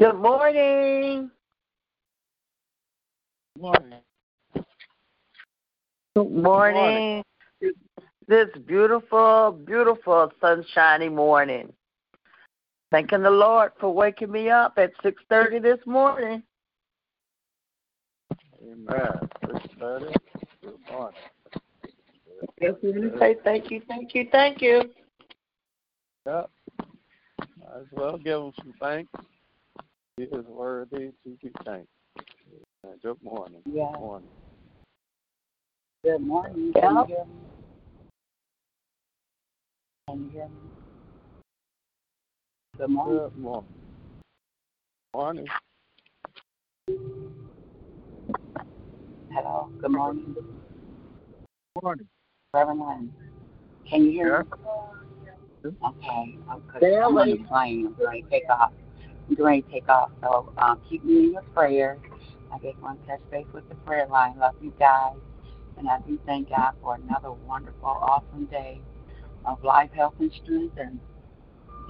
Good morning. Good morning. Good morning. This beautiful, beautiful sunshiny morning. Thanking the Lord for waking me up at six thirty this morning. Amen. Six thirty. Good morning. Just want to say thank you, thank you, thank you. Yep. Might as well give him some thanks. He is worthy to be thanked. Good morning. Yeah. Good morning. Good morning. Can you hear me? Can you hear me? Good morning. Good morning. Morning. Hello. Good morning. Good morning. Reverend Lynn. Can you hear me? Okay. I'm, I'm on the plane. I'm going to take off. I'm going to take off. So um, keep me in your prayers. I just want to touch base with the prayer line. Love you guys. And I do thank God for another wonderful, awesome day of life, health, and strength, and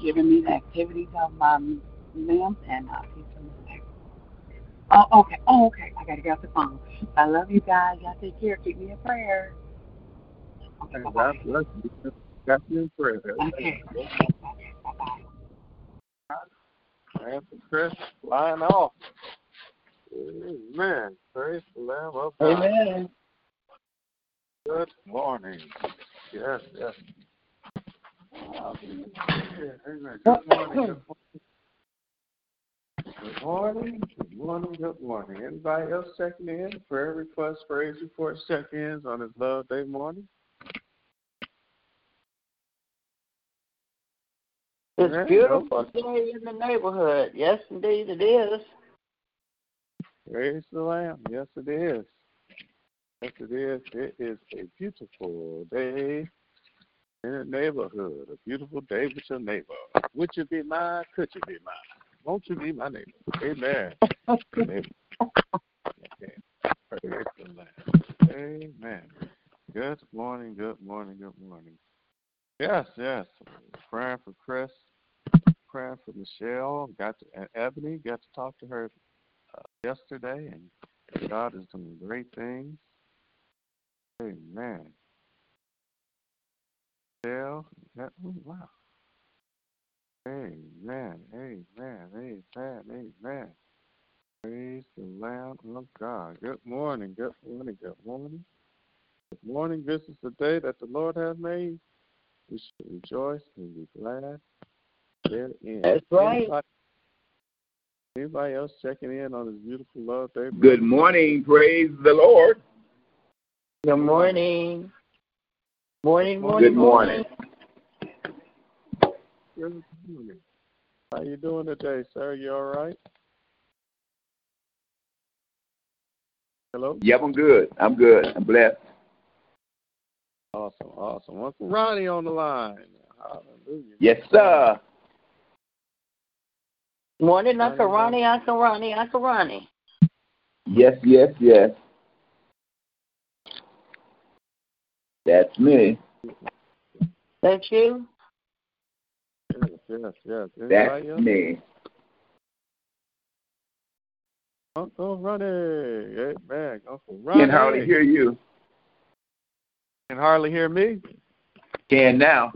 giving me the activities of my limbs and uh, peace of mind. Oh, okay. Oh, okay. I got to get off the phone. I love you guys. Y'all take care. Keep me in prayer. Okay. God bless you. Got you in prayer. Okay. Okay. Man for Chris flying off. Amen. Praise the Lamb of God. Amen. Good morning. Yes, yes. Amen. Good morning. Good morning. Good morning. Good morning. Anybody else checking in? Prayer requests, praise reports, check-ins on this Love Day morning? It's beautiful day in the neighborhood. Yes, indeed it is. Praise the Lamb. Yes, it is. Yes, it is. It is a beautiful day in the neighborhood. A beautiful day with your neighbor. Would you be mine? Could you be mine? Won't you be my neighbor? Amen. Amen. Okay. Praise the Lamb. Amen. Good morning. Good morning. Good morning. Yes, yes. Praying for Chris. Praying for Michelle. Got to, and Ebony. Got to talk to her uh, yesterday, and God is doing great things. Amen. Michelle. That, oh, wow. Amen. Amen. Amen. Amen. Praise the Lamb of God. Good morning. Good morning. Good morning. Good morning. This is the day that the Lord has made. We should rejoice and be glad therein. That's right. Anybody, anybody else checking in on this beautiful love day? Good morning. Praise the Lord. Good morning. Morning, morning, Good morning. Good morning. How you doing today, sir? You all right? Hello? Yep, I'm good. I'm good. I'm blessed. Awesome, awesome. Uncle Ronnie on the line. Hallelujah. Yes, sir. Morning, Uncle Ronnie, Uncle Ronnie, Uncle Ronnie. Yes, yes, yes. That's me. That's you? Yes, yes, yes. That's Anybody else? me. Uncle Ronnie. Amen. Uncle Ronnie. Can hardly hear you. Can hardly hear me? Can now.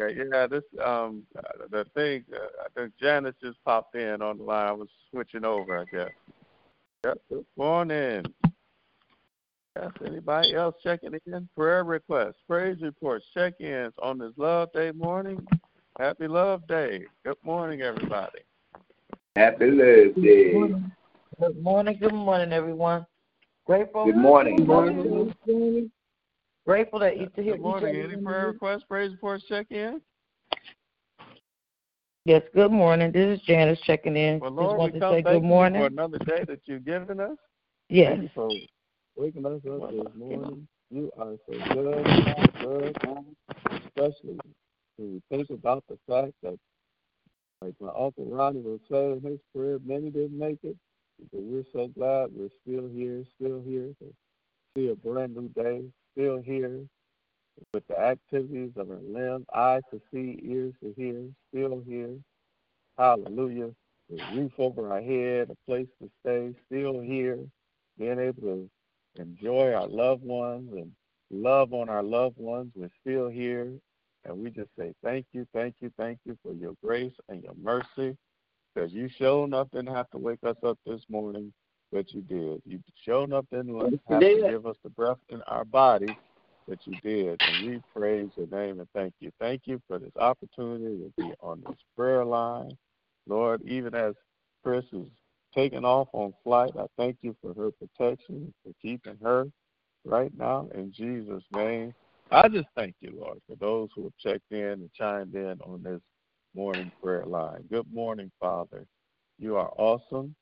Yeah, this um uh, the thing uh, I think Janice just popped in on the line. I was switching over, I guess. Yep. Good morning. Yes, anybody else checking in? Prayer requests, praise reports, check-ins on this Love Day morning. Happy Love Day. Good morning, everybody. Happy Love Day. Good morning, good morning, everyone. Grateful. Good morning. Grateful that you to hear Good morning. Any prayer requests, praise reports, check-in? Yes, good morning. This is Janice checking in. Well, Just Lord, want we to say thank good you morning. for another day that you've given us. Yes. Thank you for waking us up this morning. You are so good, good, especially to think about the fact that, like my Uncle Ronnie was saying in his prayer, many didn't make it. But we're so glad we're still here, still here to see a brand new day, still here with the activities of our limbs, eyes to see, ears to hear, still here. Hallelujah. a roof over our head, a place to stay, still here, being able to enjoy our loved ones and love on our loved ones. We're still here. And we just say thank you, thank you, thank you for your grace and your mercy. Because you showed up didn't have to wake us up this morning, but you did. You showed up didn't have to give us the breath in our body, but you did. And we praise your name and thank you. Thank you for this opportunity to be on this prayer line. Lord, even as Chris is taking off on flight, I thank you for her protection, for keeping her right now in Jesus' name. I just thank you, Lord, for those who have checked in and chimed in on this morning prayer line. Good morning, Father. You are awesome.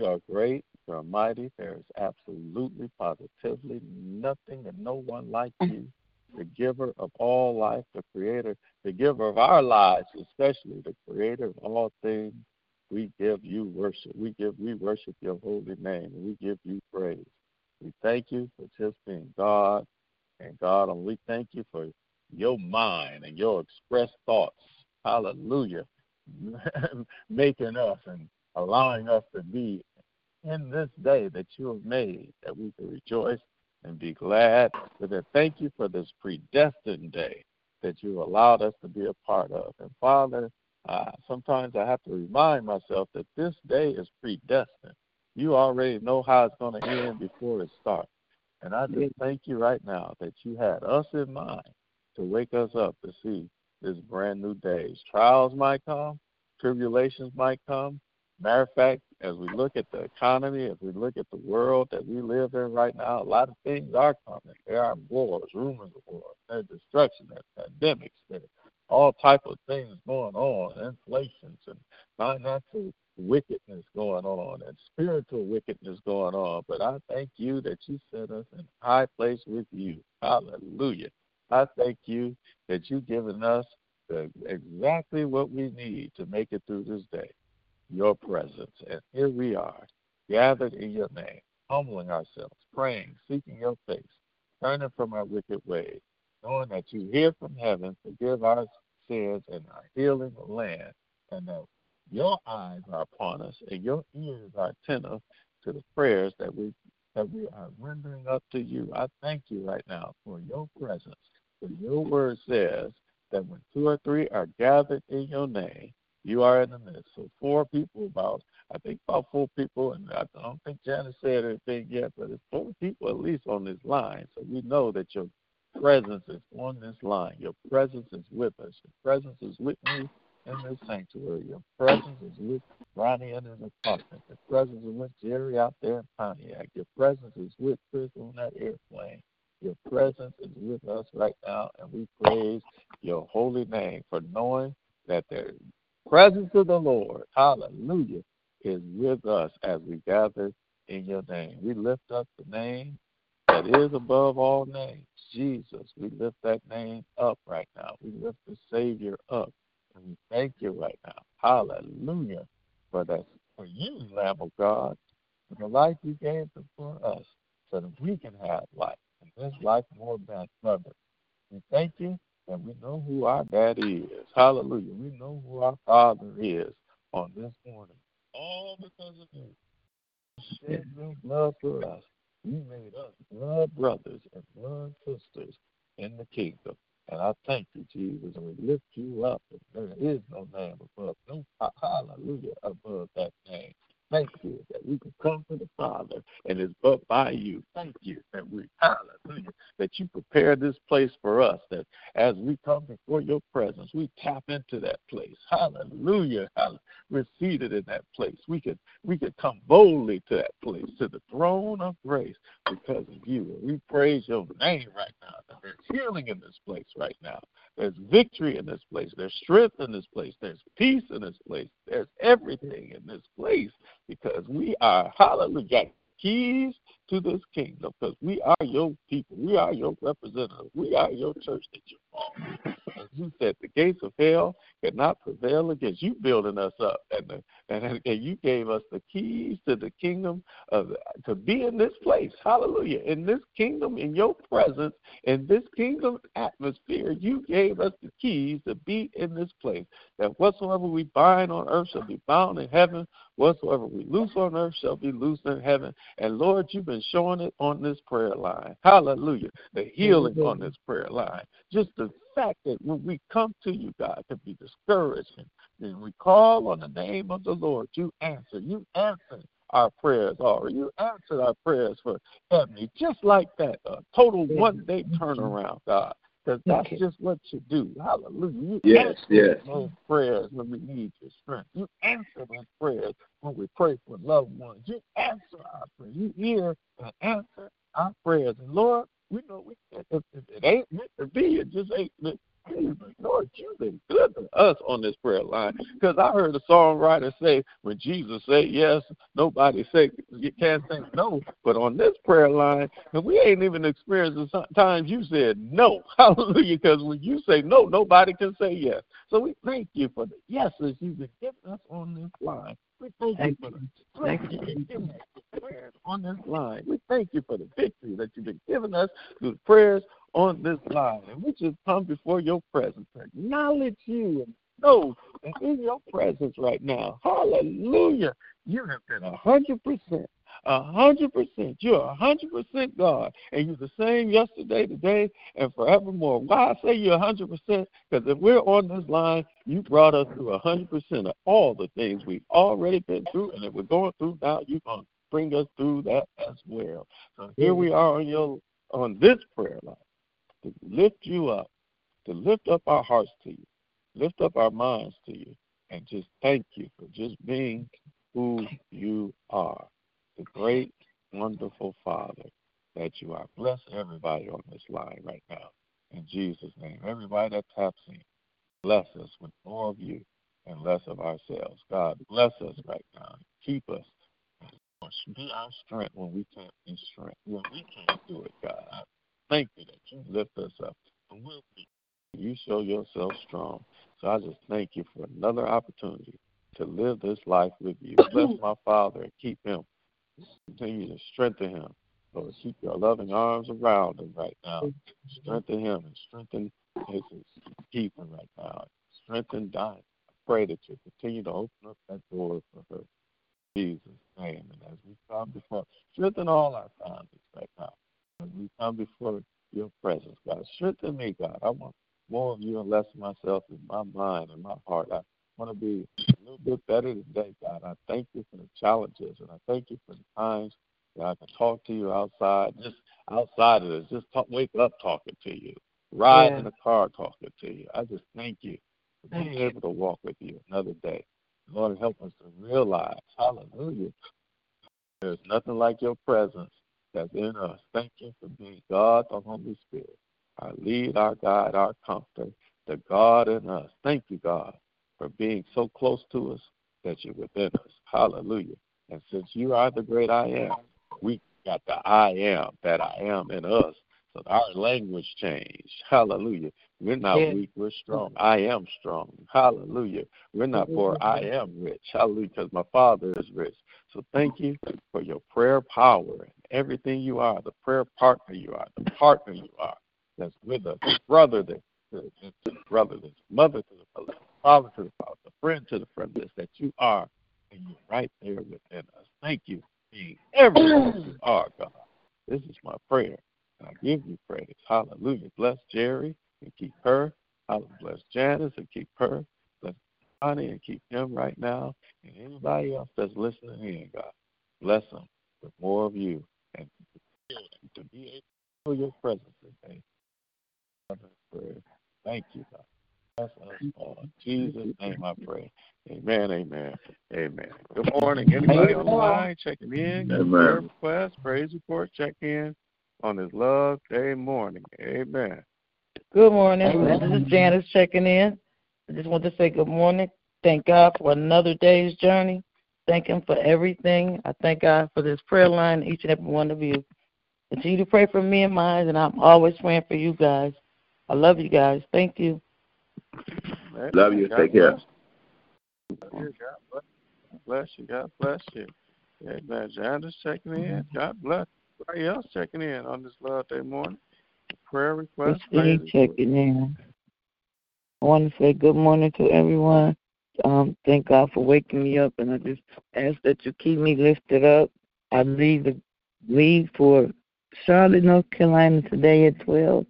You are great. You are mighty. There is absolutely, positively nothing and no one like mm. you, the giver of all life, the creator, the giver of our lives, especially the creator of all things. We give you worship. We give we worship your holy name we give you praise. We thank you for just being God and God, and we thank you for your mind and your expressed thoughts. Hallelujah. Making us and allowing us to be in this day that you have made, that we can rejoice and be glad. But then thank you for this predestined day that you allowed us to be a part of. And Father, uh, sometimes I have to remind myself that this day is predestined. You already know how it's going to end before it starts. And I just thank you right now that you had us in mind to wake us up to see this brand new day. Trials might come, tribulations might come. Matter of fact, as we look at the economy, as we look at the world that we live in right now, a lot of things are coming. There are wars, rumors of wars, there's destruction, there's pandemics, there's all type of things going on, inflations and financial wickedness going on and spiritual wickedness going on. But I thank you that you set us in high place with you. Hallelujah. I thank you that you've given us the, exactly what we need to make it through this day. Your presence. And here we are, gathered in your name, humbling ourselves, praying, seeking your face, turning from our wicked ways, knowing that you hear from heaven, forgive our sins and are healing land, and that your eyes are upon us, and your ears are attentive to the prayers that we that we are rendering up to you. I thank you right now for your presence. For your word says that when two or three are gathered in your name, you are in the midst. So four people, about I think about four people, and I don't think Janice said anything yet, but it's four people at least on this line. So we know that your presence is on this line. Your presence is with us. Your presence is with me in this sanctuary. Your presence is with Ronnie in his apartment. Your presence is with Jerry out there in Pontiac. Your presence is with Chris on that airplane. Your presence is with us right now, and we praise your holy name for knowing that the presence of the Lord, hallelujah, is with us as we gather in your name. We lift up the name that is above all names, Jesus. We lift that name up right now. We lift the Savior up. And we thank you right now. Hallelujah. For that for you, Lamb of God, for the life you gave for us, so that we can have life. And this life more than abundant. We thank you and we know who our daddy is. Hallelujah. We know who our father is on this morning. All because of you. Shed your blood for us. You made us blood brothers and blood sisters in the kingdom. And I thank you, Jesus, and we lift you up. And there is no name above, no hallelujah above that name. Thank you that we can come to the Father and it's but by you. Thank you that we, hallelujah, that you prepare this place for us, that as we come before your presence, we tap into that place. Hallelujah. hallelujah. We're seated in that place. We could we could come boldly to that place, to the throne of grace because of you. And we praise your name right now. There's healing in this place right now. There's victory in this place. There's strength in this place. There's peace in this place. There's everything in this place because we are, hallelujah, keys to this kingdom because we are your people. We are your representatives. We are your church that you As you said, the gates of hell cannot prevail against you building us up. And, the, and, and you gave us the keys to the kingdom of to be in this place. Hallelujah. In this kingdom, in your presence, in this kingdom atmosphere, you gave us the keys to be in this place. That whatsoever we bind on earth shall be bound in heaven. Whatsoever we loose on earth shall be loosed in heaven. And Lord, you've been showing it on this prayer line. Hallelujah. The healing on this prayer line. Just the fact that when we come to you, God, to be discouraged and we call on the name of the Lord, you answer. You answer our prayers already. You answered our prayers for Ebony just like that. A total one day turnaround, God. Because that's just what you do. Hallelujah. You yes, answer yes. those prayers when we need your strength. You answer those prayers when we pray for loved ones. You answer our prayers. You hear and answer our prayers. And Lord, we know we if, if it ain't meant to be, it just ain't meant But Lord, you've been good to us on this prayer line. Because I heard a songwriter say, when Jesus said yes, nobody say you can't say no. But on this prayer line, and we ain't even experienced the times you said no. Hallelujah. Because when you say no, nobody can say yes. So we thank you for the yeses you've been giving us on this line. We thank, Thank you for you. the Thank you've been giving us the prayers on this line. We thank you for the victory that you've been giving us through the prayers on this line. And we just come before your presence acknowledge you and know that in your presence right now, hallelujah, you have been a hundred percent. A hundred percent. You're a hundred percent God. And you're the same yesterday, today, and forevermore. Why I say you're a hundred percent? Because if we're on this line, you brought us through a hundred percent of all the things we've already been through. And if we're going through now, you're gonna bring us through that as well. So here we are on your on this prayer line to lift you up, to lift up our hearts to you, lift up our minds to you, and just thank you for just being who you are, the great, wonderful Father that you are. Bless everybody on this line right now. In Jesus' name. Everybody that taps in, bless us with more of you and less of ourselves. God, bless us right now. Keep us. Be our strength when we can't be strength. When we can't do it, God. Thank you that you lift us up. And we'll be. You show yourself strong. So I just thank you for another opportunity to live this life with you. Bless my father and keep him. Continue to strengthen him. Lord, keep your loving arms around him right now. Strengthen him and strengthen his, keeper right now. Strengthen Diane. I pray that you continue to open up that door for her. In Jesus' name. And as we come before, strengthen all our families right now. As we come before your presence, God, strengthen me, God. I want more of you and less of myself in my mind and my heart. I want to be a little bit better today, God. I thank you for the challenges and I thank you for the times that I can talk to you outside, just outside of this, just talk, wake up talking to you, ride Yeah. in the car talking to you. I just thank you for being able to walk with you another day. Lord, help us to realize, hallelujah, there's nothing like your presence that's in us. Thank you for being God, the Holy Spirit, our lead, our guide, our comforter, the God in us. Thank you, God, for being so close to us that you're within us. Hallelujah. And since you are the great I am, we got the I am that I am in us. So our language changed. Hallelujah. We're not Yeah. weak, we're strong. I am strong. Hallelujah. We're not poor, I am rich. Hallelujah, because my Father is rich. So thank you for your prayer power everything you are, the prayer partner you are, the partner you are that's with us, the brother that to, to the brother, the mother to the father to the father, the friend to the friendless, that you are, and you're right there within us. Thank you for being everything you are, God. This is my prayer. I give you praise. Hallelujah. Bless Jerry and keep her. Hallelujah. Bless Janice and keep her. Bless Connie and keep him right now. And anybody else that's listening in, God. Bless them with more of you and to be able to feel your presence today. Prayer. Thank you, God. Bless us all. In Jesus' name I pray. Amen, amen, amen. Good morning. Anybody on the line checking in? Amen. Prayer request, praise report, check in on this love day morning. Amen. Good morning. This is Janice checking in. I just want to say good morning. Thank God for another day's journey. Thank Him for everything. I thank God for this prayer line, each and every one of you. Continue to pray for me and mine, and I'm always praying for you guys. I love you guys. Thank you. Love you. God Take care. bless you. God bless you. God bless you. Amen. Janice checking in. God bless. Everybody else checking in on this Love Day morning. Prayer request. Christine praise checking in. I want to say good morning to everyone. Um, thank God for waking me up, and I just ask that you keep me lifted up. I leave the leave for Charlotte, North Carolina today at twelve,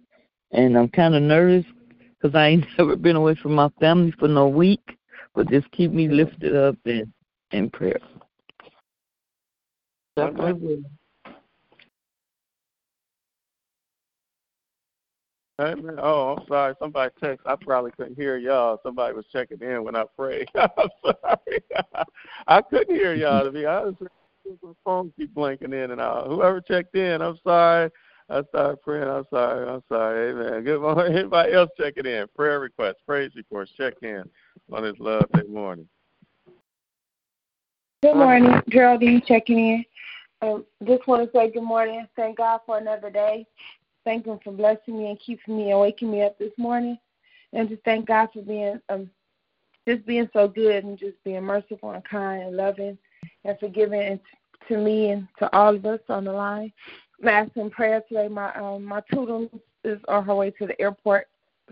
and I'm kind of nervous because I ain't never been away from my family for no week. But just keep me lifted up in in prayer. That's will. Man. Oh, I'm sorry. Somebody text. I probably couldn't hear y'all. Somebody was checking in when I prayed. I'm sorry. I couldn't hear y'all. To be honest, my phone keep blinking in and out. Whoever checked in, I'm sorry. I started praying. I'm sorry. I'm sorry. Amen. Good morning. Anybody else checking in? Prayer requests, praise reports, check in on this Love Day morning. Good morning, Geraldine checking in. Um, just want to say good morning. Thank God for another day. Thank Him for blessing me and keeping me and waking me up this morning. And just thank God for being um, just being so good and just being merciful and kind and loving and forgiving and to me and to all of us on the line. I'm asking prayer today. My um, my tutor is on her way to the airport,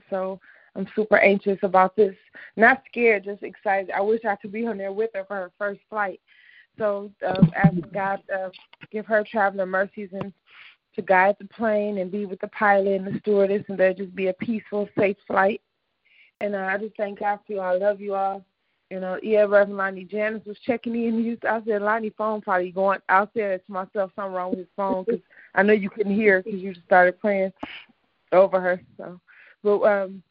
so I'm super anxious about this. Not scared, just excited. I wish I could be on there with her for her first flight. So uh, ask God to uh, give her traveling mercies and to guide the plane and be with the pilot and the stewardess, and there just be a peaceful, safe flight. And uh, I just thank God for you. I love you all. You know, yeah, Reverend Lonnie Janice was checking in. You, I said, Lonnie phone probably going out there to myself something wrong with his phone because I know you couldn't hear because you just started praying over her. So, but um,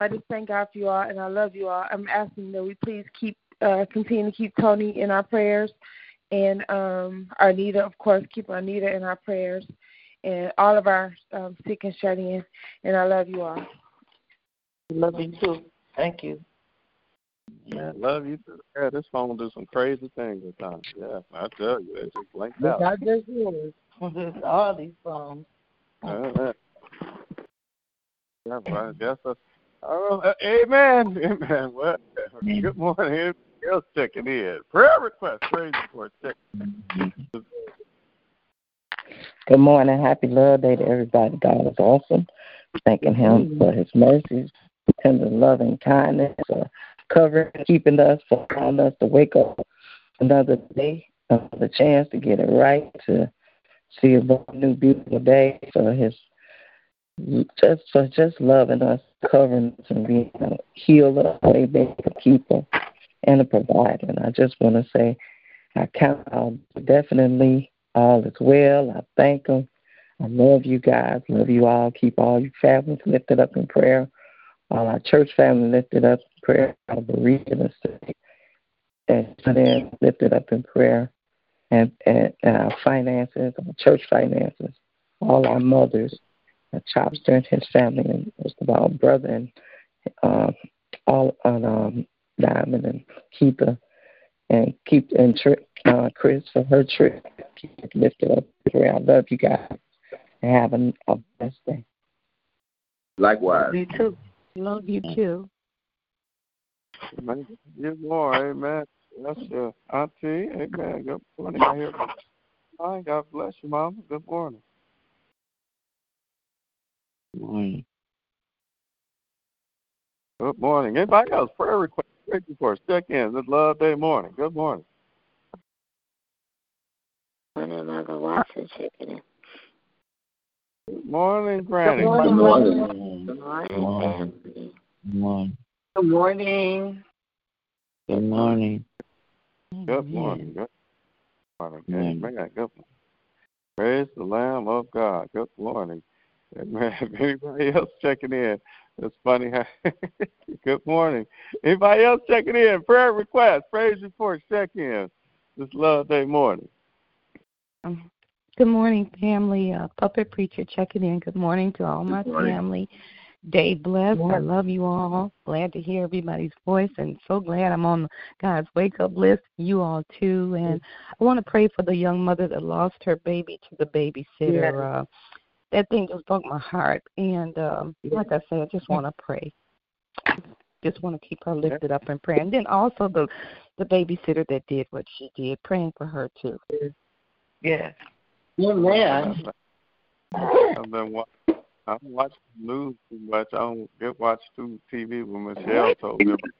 I just thank God for you all, and I love you all. I'm asking that we please keep uh, continue to keep Tony in our prayers, and um, Arnita, of course, keep Arnita in our prayers, and all of our um, sick and shut in. And I love you all. Love you too. Thank you. Man, love you too. Yeah, this phone will do some crazy things at times. Yeah, I tell you, it just blinked out. Not just yours. all these phones. Uh, yeah. Yeah, but I guess that's, oh, uh, amen. Amen. Well, good morning. Anybody else checking in? Prayer request, praise report, check. Good morning. Happy Love Day to everybody. God is awesome. Thanking Him for His mercies, tender love and kindness, for covering, keeping us, for allowing us to wake up another day, another chance to get it right, to see a new beautiful day, for His just for just loving us, covering us, and being a healer, a maker, keeper, and a provider. And I just want to say, I count out definitely all is well. I thank Him. I love you guys. Love you all. Keep all your families lifted up in prayer. All our church family lifted up in prayer. Bereaved and sick and lifted up in prayer. And, and, and our finances, our church finances, all our mothers, our Chopster and his family, and most of our brother and uh, all on um, Diamond and Keeper and keep and uh, Chris for her trip. Keep it lifted up. I love you guys and have a, a blessed day. Likewise. You too. Love you too. Amen. Good morning. Amen. That's your auntie. Amen. Good morning. I hear Hi, God bless you, Mama. Good morning. Good morning. Good morning. Anybody else? Prayer request, prayer reports, check in. This Love Day morning. Good morning. Morning, Mother Watson checking in. Good morning, Granny. Good morning. Good morning. Good morning, Good morning. family. Good morning. Good morning. Good morning. Good morning. Good morning. Good morning. Amen. Good morning. Praise the Lamb of God. Good morning. Amen. Anybody else checking in? It's funny how. Good morning. Anybody else checking in? Prayer request, praise report, check in. This Love Day morning. Um, Good morning, family. Uh, Puppet Preacher checking in. Good morning to all my family. Day blessed. I love you all. Glad to hear everybody's voice and so glad I'm on God's wake up list. You all too. And I want to pray for the young mother that lost her baby to the babysitter. Uh, that thing just broke my heart. And um, like I said, I just want to pray. Just want to keep her lifted up in prayer. And then also the the babysitter that did what she did, praying for her too. Yes. Amen. I've been watching. I don't watch the news too much. I don't get watch too TV. When Michelle told me about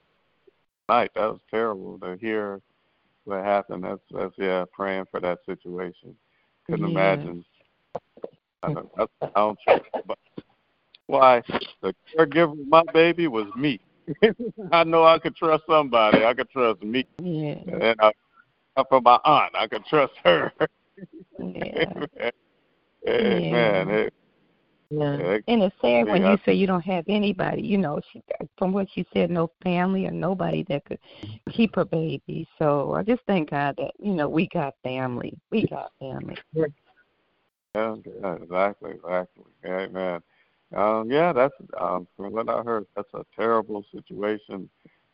night, that was terrible to hear what happened. That's that's yeah, praying for that situation. Couldn't Yeah. imagine. I don't, I, I don't trust. But why the caregiver of my baby was me. I know I could trust somebody. I could trust me. Yeah. And I, for my aunt, I could trust her. Yeah. Hey, Yeah. Yeah. And it's sad when you say you don't have anybody. You know, she, from what she said, no family or nobody that could keep her baby. So I just thank God that you know we got family. We got family. Yeah, yeah, exactly, exactly. Amen. Um, yeah, that's um, from what I heard, that's a terrible situation,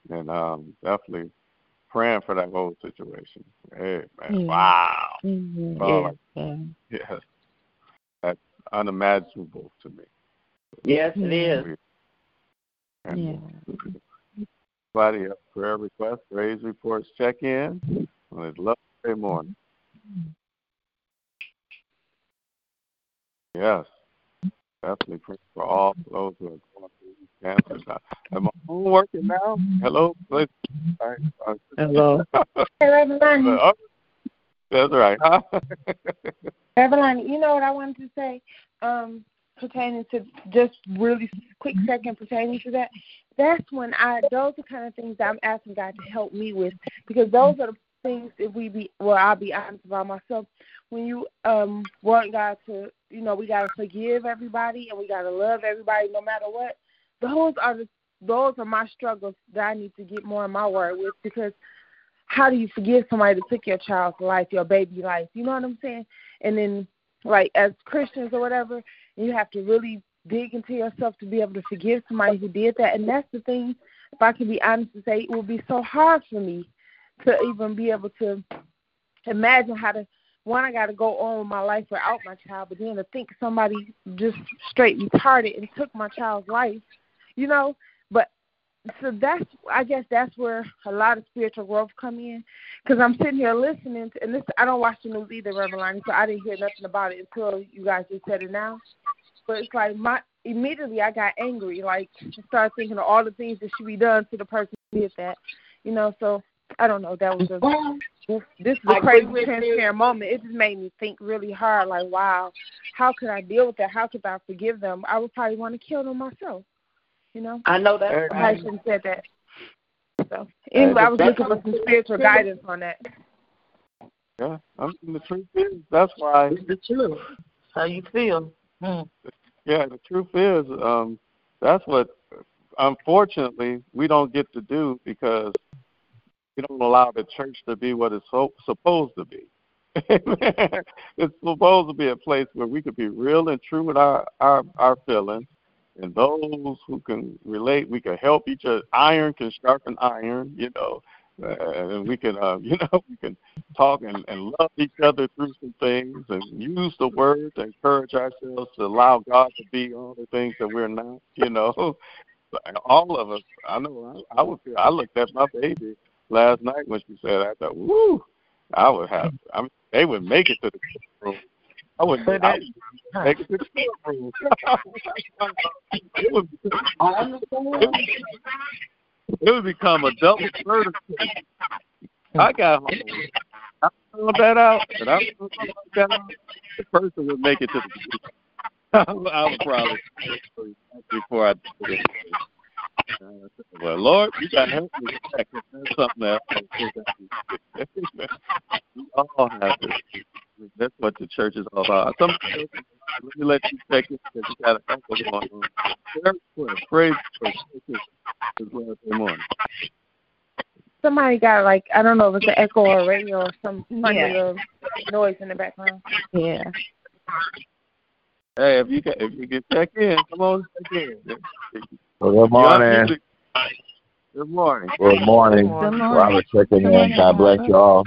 and um, definitely praying for that whole situation. Amen. Yeah. Wow. Mhm. Oh, Yeah. yes, that's unimaginable to me. Yes, it is. And Yeah. Anybody have prayer requests, praise reports, check in. On this lovely morning. Yes, definitely pray for all those who are going through cancer. Now, Am my phone working now? Hello? Let's- all right, Hello. Hey, Reverend Lonnie. That's right. Huh? Reverend you know what I wanted to say? Um, pertaining to just really quick second pertaining to that. That's when I those are kind of things that I'm asking God to help me with because those are the things if we be well, I'll be honest about myself. When you um want God to you know, we gotta forgive everybody and we gotta love everybody no matter what. Those are the those are my struggles that I need to get more in my word with because how do you forgive somebody that took your child's life, your baby life? You know what I'm saying? And then, like as Christians or whatever, you have to really dig into yourself to be able to forgive somebody who did that. And that's the thing. If I can be honest and say, it would be so hard for me to even be able to imagine how to. One, I got to go on with my life without my child, but then to think somebody just straight retarded and took my child's life, you know. But so that's I guess that's where a lot of spiritual growth come in, because I'm sitting here listening to, and this I don't watch the news either, Reverend Lonnie, so I didn't hear nothing about it until you guys just said it now. But it's like my immediately I got angry, like just started thinking of all the things that should be done to the person who did that, you know. So I don't know. That was a this, this is a crazy transparent moment. It just made me think really hard. Like, wow, how could I deal with that? How could I forgive them? I would probably want to kill them myself. You know. I know that. I right. shouldn't said that. So anyway, I was looking for some spiritual guidance on that. yeah, I mean, the truth is, that's why It's the truth. How you feel? Hmm. Yeah, the truth is, um, that's what unfortunately we don't get to do because we don't allow the church to be what it's so, supposed to be. it's supposed to be a place where we could be real and true with our our, our feelings, and those who can relate, we can help each other. Iron can sharpen iron, you know, uh, and we can, uh, you know, we can talk and, and love each other through some things, and use the word to encourage ourselves to allow God to be all the things that we're not, you know. All of us, I know. I, I would feel. I looked at my baby last night when she said, "I thought, woo." I would have. I mean, they would make it to the room. I would, say that. make it to the it, would, it would become a double murder. I got home. I found that out, and I found that out. The person would make it to the. I would probably before I did it. Uh, well, Lord, you got to help me with that 'cause that's something else. we all have to. That's what the church is all about. Some, let me let you check it because you got a echo going on. Prayer request, praise request. This Wednesday morning. Somebody got like I don't know if it's an echo or a radio or some funny Yeah. little noise in the background. Yeah. Hey, if you can, if you can check in, come on, check in. Well, good morning. Good morning. Good morning. Good morning. Robert checking Good in. morning, God bless you all.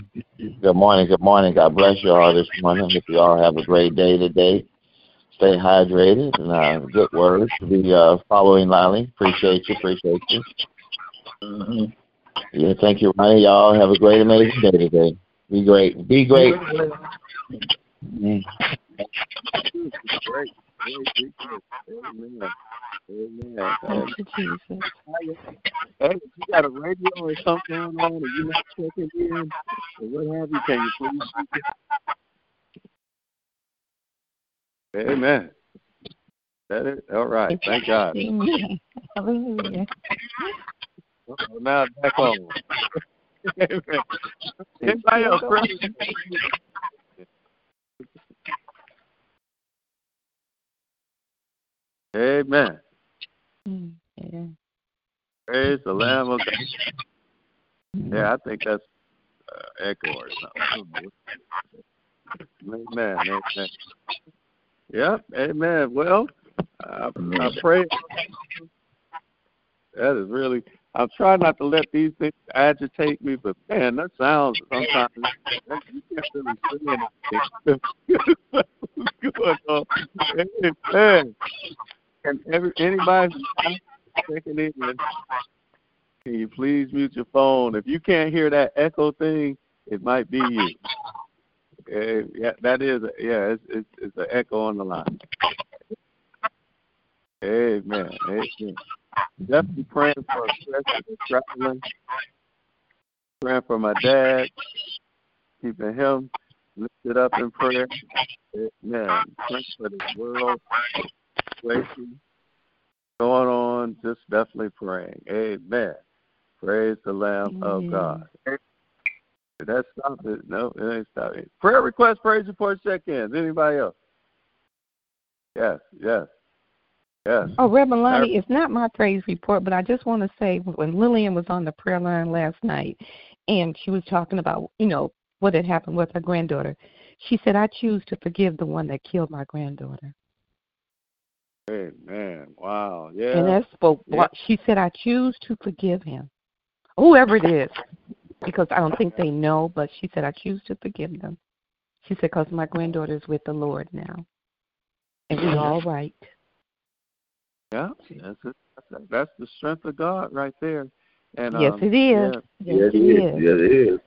Good morning. Good morning. God bless you all this morning. Hope you all have a great day today. stay hydrated and uh, good words to be uh, following Lolly. Appreciate you. Appreciate you. Mm-hmm. Yeah, thank you, Ronnie. Y'all have a great, amazing day today. Be great. Be great. Mm. Great. Amen. Amen. Thank you, Jesus. Hey, if you got a radio or something going on and you're not checking in or what have you, can you please? Amen. That is all right. Thank God. Amen. Hallelujah. Uh-oh, now back on. Amen. Anybody else? Amen. Yeah. Praise the Lamb of God. Yeah, I think that's uh, echo or something. Amen. Amen. Yep. Amen. Well, I, I pray. That is really. I'm trying not to let these things agitate me, but man, that sounds sometimes you can't really say anything. What's going on? Amen. Every anybody checking in, can you please mute your phone? If you can't hear that echo thing, it might be you. Uh, yeah, that is. Yeah, it's, it's it's an echo on the line. Amen. Amen. Definitely praying for especially traveling. Praying for my dad, keeping him lifted up in prayer. Amen. Praying for this world situation going on. Just definitely praying. Amen. Praise the Lamb of God. Did that stop it? No, it ain't stop it. Prayer request, praise report, check-ins. Anybody else? Yes, yes, yes. Oh, Reverend Lonnie, it's not my praise report, but I just want to say when Lillian was on the prayer line last night and she was talking about, you know, what had happened with her granddaughter, she said, I choose to forgive the one that killed my granddaughter. Amen. Wow. Yeah. And that spoke. Yeah. She said, I choose to forgive him, whoever it is, because I don't think they know, but she said, I choose to forgive them. She said, because my granddaughter is with the Lord now. And we're all right. Yeah, that's it. That's, that's the strength of God right there. And yes, um, it is. Yeah, Yes, it is. Yes, it is.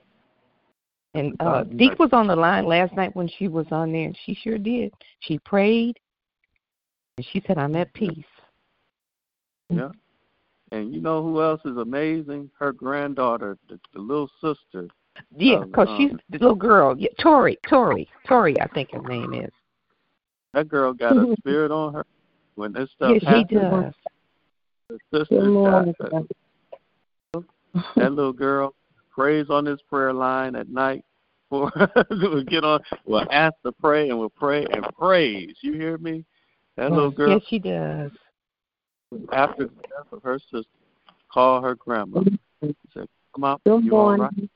And uh Deke was on the line last night when she was on there, and she sure did. She prayed, and she said, I'm at peace. Yeah. And you know who else is amazing? Her granddaughter, the, the little sister. Yeah, because um, she's the little girl. Yeah, Tori, Tori, Tori, I think her name is. That girl got a spirit on her. When this stuff Yeah, she happens, does. the sister, that, that, that little girl prays on this prayer line at night for we'll get on we'll ask to pray and we'll pray and praise. You hear me? That little girl Yes, she does. after the death of her sister called her grandma. Said, Come out, Good you all right? morning.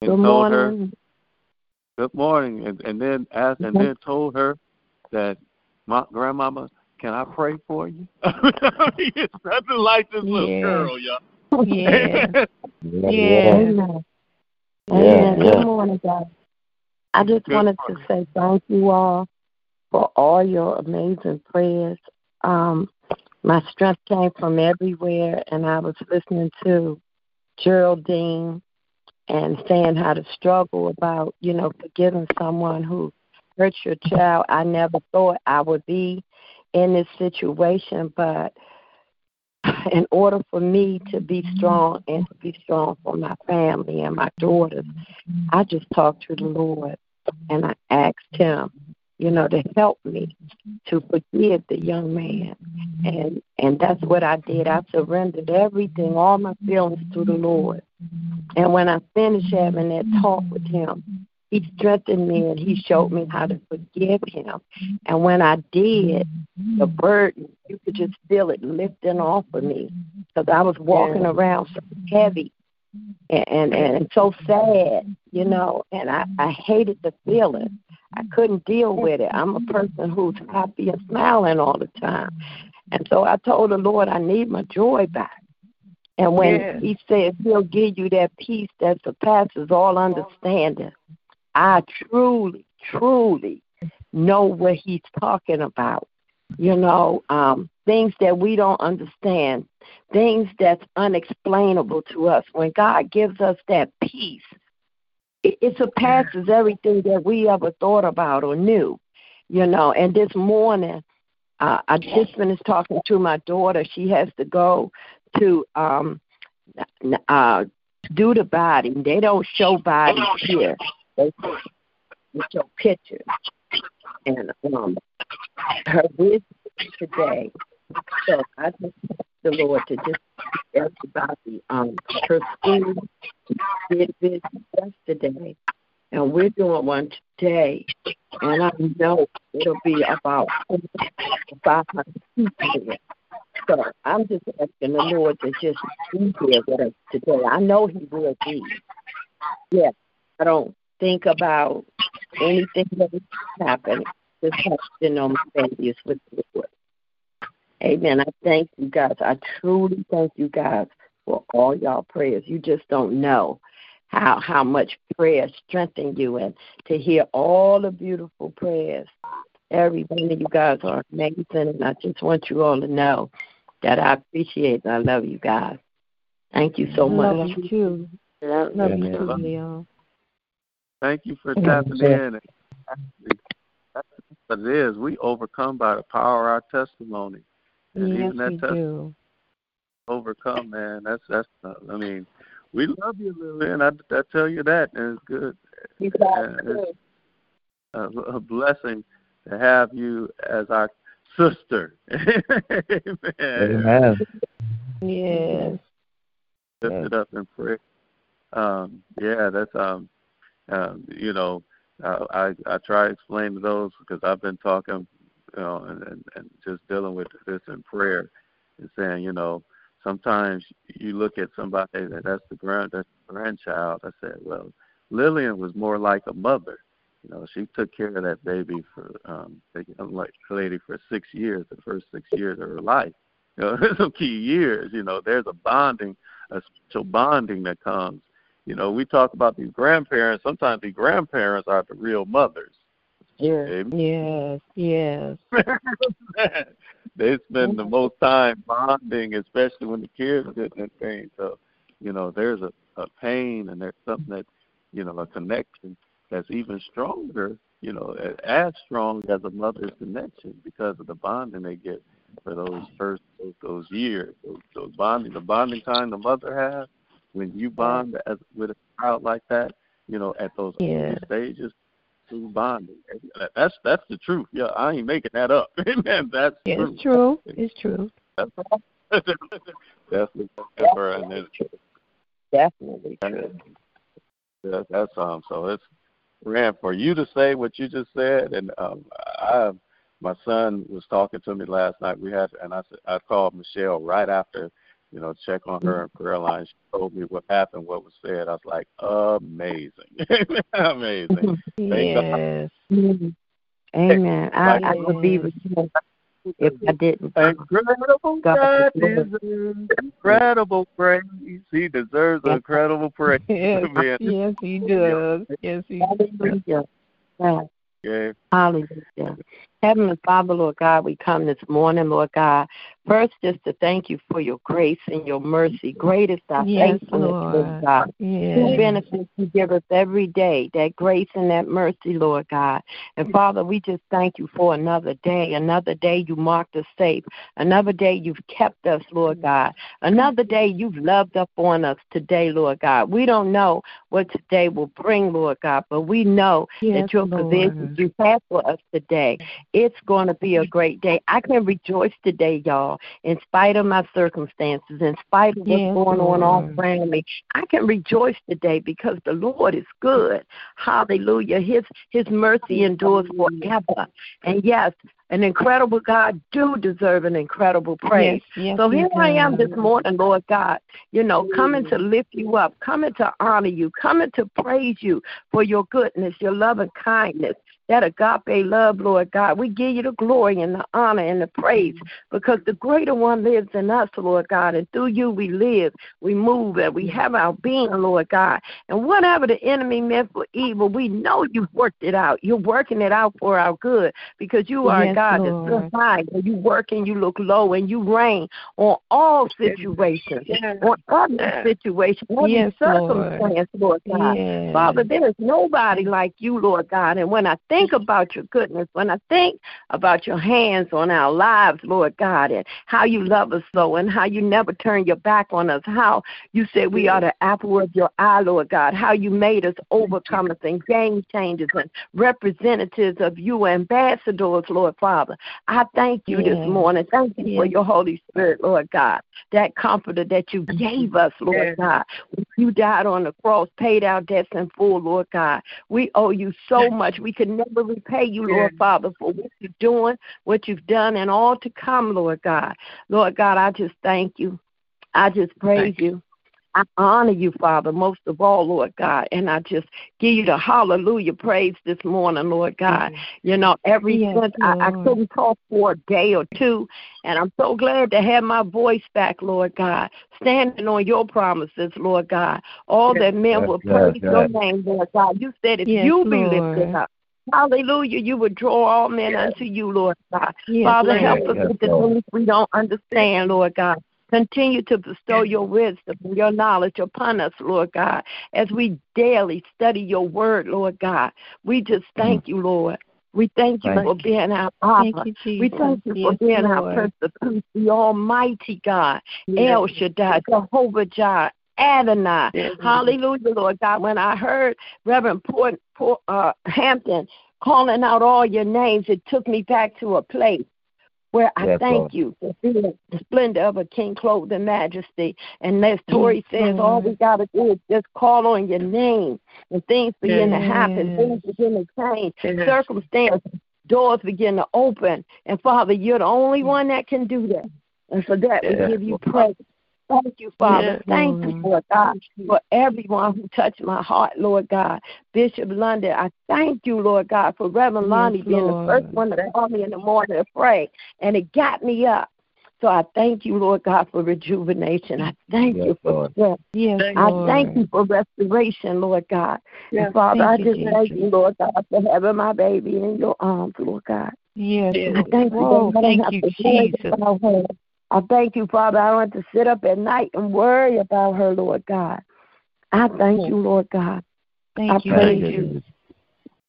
And Good told her morning. good morning and, and then asked and then told her that my grandmama, can I pray for you? it's nothing like this little Yeah. girl, y'all. Yeah. Yeah. Yeah. Amen. Yeah, Amen. yeah. Good morning, guys. I just Good wanted to say thank you all for all your amazing prayers. Um, my strength came from everywhere, and I was listening to Geraldine and saying how to struggle about, you know, forgiving someone who hurt your child. I never thought I would be in this situation, but in order for me to be strong and to be strong for my family and my daughters, I just talked to the Lord and I asked Him, you know, to help me to forgive the young man. And and that's what I did. I surrendered everything, all my feelings to the Lord. And when I finished having that talk with him, he strengthened me and he showed me how to forgive him. And when I did, the burden, you could just feel it lifting off of me because I was walking around so heavy and, and and so sad, you know, and I I hated the feeling. I couldn't deal with it. I'm a person who's happy and smiling all the time. And so I told the Lord I need my joy back. And when Yes. he said he'll give you that peace that surpasses all understanding, I truly, truly know what He's talking about. You know, um, things that we don't understand, things that's unexplainable to us. When God gives us that peace, it, it surpasses everything that we ever thought about or knew. You know, and this morning, uh, I just finished talking to my daughter. She has to go to um, uh, do the body. They don't show bodies here. They show pictures. And um, her wisdom today. So I just the Lord to just everybody um her school did visit yesterday and we're doing one today and I know it'll be about five hundred people. So I'm just asking the Lord to just be here with us today. I know He will be. Yes, I don't think about anything that is happening. Just trusting on my failures with the Lord. Amen. I thank you guys. I truly thank you guys for all y'all prayers. You just don't know how how much prayer strengthened you and to hear all the beautiful prayers. Every one of you guys are amazing and I just want you all to know that I appreciate and I love you guys. Thank you so much. Love you too. Love, love you too, Leon. Thank you for tapping in. That's what it is. We overcome by the power of our testimony. And yes, even that we testimony do. overcome, man. That's that's. I mean, we love you, Lillian. I, I tell you that, and it's good. You guys And it's a, a blessing to have you as our sister. Amen. Amen. Yes. Lift it up in prayer. Um, yeah, that's um, um, you know, uh, I I try to explain to those because I've been talking, you know, and, and and just dealing with this in prayer, and saying, you know, sometimes you look at somebody that that's the grand that's the grandchild. I said, well, Lillian was more like a mother. You know, she took care of that baby for um the young lady for six years, the first six years of her life. You know, some key years. You know, there's a bonding, a special bonding that comes. You know, we talk about these grandparents. Sometimes the grandparents are the real mothers. Yeah. Yes. Yes. they spend the most time bonding, especially when the kids get in pain. So, you know, there's a, a pain and there's something that, you know, a connection that's even stronger, you know, as strong as a mother's connection because of the bonding they get for those first those, those years, those, those bonding, the bonding time the mother has when you bond as with a child like that, you know, at those early Yeah. stages, through bonding. That's that's the truth. Yeah, I ain't making that up. Amen. That's Yeah, true. it's true. It's true. That's number, and then Definitely true. that, that's um. So it's Rand for you to say what you just said, and um, I my son was talking to me last night. We had and I said I called Michelle right after, you know, check on her in prayer line. She told me what happened, what was said. I was like, amazing, amazing. Yes. Amen. I, I would be with you if I didn't. Incredible God God is incredible praise. He deserves Yes. incredible praise. Yes. Yes, he does. Yes, he does. Yes. Hallelujah. Heavenly Father, Lord God, we come this morning, Lord God. First, just to thank you for your grace and your mercy. Great is thy Yes, faithfulness, Lord Lord. God. Two Yes. benefits you give us every day, that grace and that mercy, Lord God. And Father, we just thank you for another day, another day you marked us safe, another day you've kept us, Lord God, another day you've loved up on us today, Lord God. We don't know what today will bring, Lord God, but we know Yes, that your Lord. provisions you have for us today, it's going to be a great day. I can rejoice today, y'all, in spite of my circumstances, in spite of what's Yes, going on all around me. I can rejoice today because the Lord is good. Hallelujah. His His mercy endures forever. And yes, an incredible God do deserve an incredible praise. Yes, yes, so he here I am this morning, Lord God, you know, coming to lift you up, coming to honor you, coming to praise you for your goodness, your love and kindness, that agape love, Lord God. We give you the glory and the honor and the praise because the greater one lives in us, Lord God. And through you we live, we move, and we have our being, Lord God. And whatever the enemy meant for evil, we know you've worked it out. You're working it out for our good because you are Yes, a God Lord. that's so high and you work and you look low and you reign on all situations, on every situation, every Yes, Lord. circumstance, Lord God. Yes. Father, there is nobody like you, Lord God. And when I think about your goodness, when I think about your hands on our lives, Lord God, and how you love us so, and how you never turn your back on us, how you said we are the apple of your eye, Lord God, how you made us overcomers and game changers and representatives of you, ambassadors, Lord Father. I thank you this morning. Thank you for your Holy Spirit, Lord God, that comforter that you gave us, Lord God. You died on the cross, paid our debts in full, Lord God. We owe you so much. We can never repay you, Lord Father, for what you're doing, what you've done, and all to come, Lord God. Lord God, I just thank you. I just praise you. I honor you, Father, most of all, Lord God. And I just give you the hallelujah praise this morning, Lord God. You know, every Yes, since I, I couldn't talk for a day or two, and I'm so glad to have my voice back, Lord God, standing on your promises, Lord God. All that men Yes, will yes, praise your name, Lord God. You said if Yes, you be lifted up, Hallelujah. You would draw all men unto you, Lord God. Yes, Father, Lord. help us Yes, with the things we don't understand, Lord God. Continue to bestow your wisdom and your knowledge upon us, Lord God, as we daily study your word, Lord God. We just mm-hmm. thank you, Lord. We thank you Thank for being our Abba. Thank you, Jesus. We thank you for Yes, being our Lord. Prince of Peace, the Almighty God, El Shaddai, Jehovah Jireh, Adonai. Uh, mm-hmm. Hallelujah, Lord God. When I heard Reverend Port, Port, uh, Hampton calling out all your names, it took me back to a place where I Yes, thank Lord. you for being the splendor of a king clothed in majesty. And as Tori Yes, says, all we got to do is just call on your name, and things begin to happen. Things begin to change. Circumstances, doors begin to open. And Father, you're the only mm. one that can do that. And for that, we give you praise. Thank you, Father. Yes, Thank you, Lord. Lord God, for everyone who touched my heart, Lord God. Bishop London, I thank you, Lord God, for Reverend Yes, Lonnie being the first one to call me in the morning to pray, and it got me up. So I thank you, Lord God, for rejuvenation. I thank Yes, you for Lord. strength. Yes, I Lord. thank you for restoration, Lord God. And Father, Thank I you, just thank you, Lord God, for having my baby in your arms, Lord God. Yes, I Lord. thank you Whoa, that oh, I don't thank you, Jesus. I thank you, Father. I don't have to sit up at night and worry about her, Lord God. I thank you, Lord God. Thank I you, praise Thank you.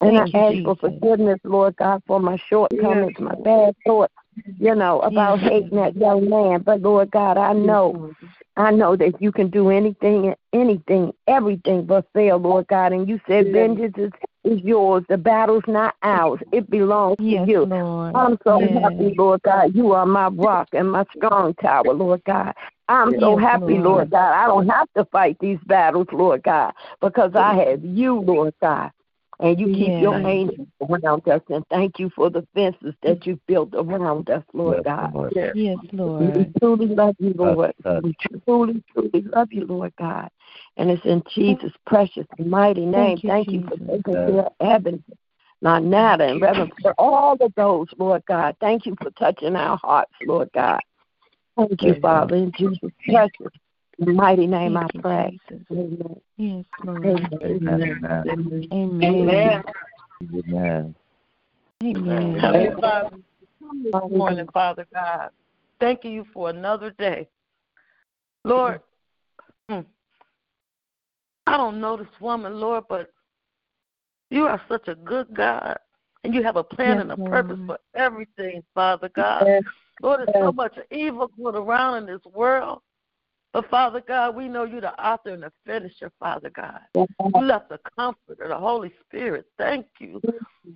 And Thank I you, ask for forgiveness, Lord God, for my shortcomings, my bad thoughts, you know, about hating that young man. But Lord God, I know, I know that you can do anything, anything, everything but fail, Lord God. And you said vengeance is, is yours. The battle's not ours. It belongs Yes, to you. Lord. I'm so Yes. happy, Lord God. You are my rock and my strong tower, Lord God. I'm so Yes, happy, Lord. Lord God. I don't have to fight these battles, Lord God, because I have you, Lord God. And you keep your Yes. angels around us. And thank you for the fences that you've built around us, Lord Yes, God. Lord. Yes, We Lord. truly love you, Lord. Touch, touch. We truly, truly love you, Lord God. And it's in Jesus' precious and mighty name. Thank you, Thank you for Jesus. taking care of Evan, Nana, and Reverend, for all of those, Lord God. Thank you for touching our hearts, Lord God. Thank you, Father. In Jesus' precious and mighty name I Thank you, pray. Jesus. Amen. Yes, Lord. Amen. Amen. Amen. Amen. Amen. Amen. Heavenly Father, this morning, Father God, thanking you for another day. Lord, mm, I don't know this woman, Lord, but you are such a good God, and you have a plan Yes, and a Lord. purpose for everything, Father God. Lord, there's so much evil going around in this world. But Father God, we know you're the author and the finisher, Father God. You left the comforter, the Holy Spirit. Thank you.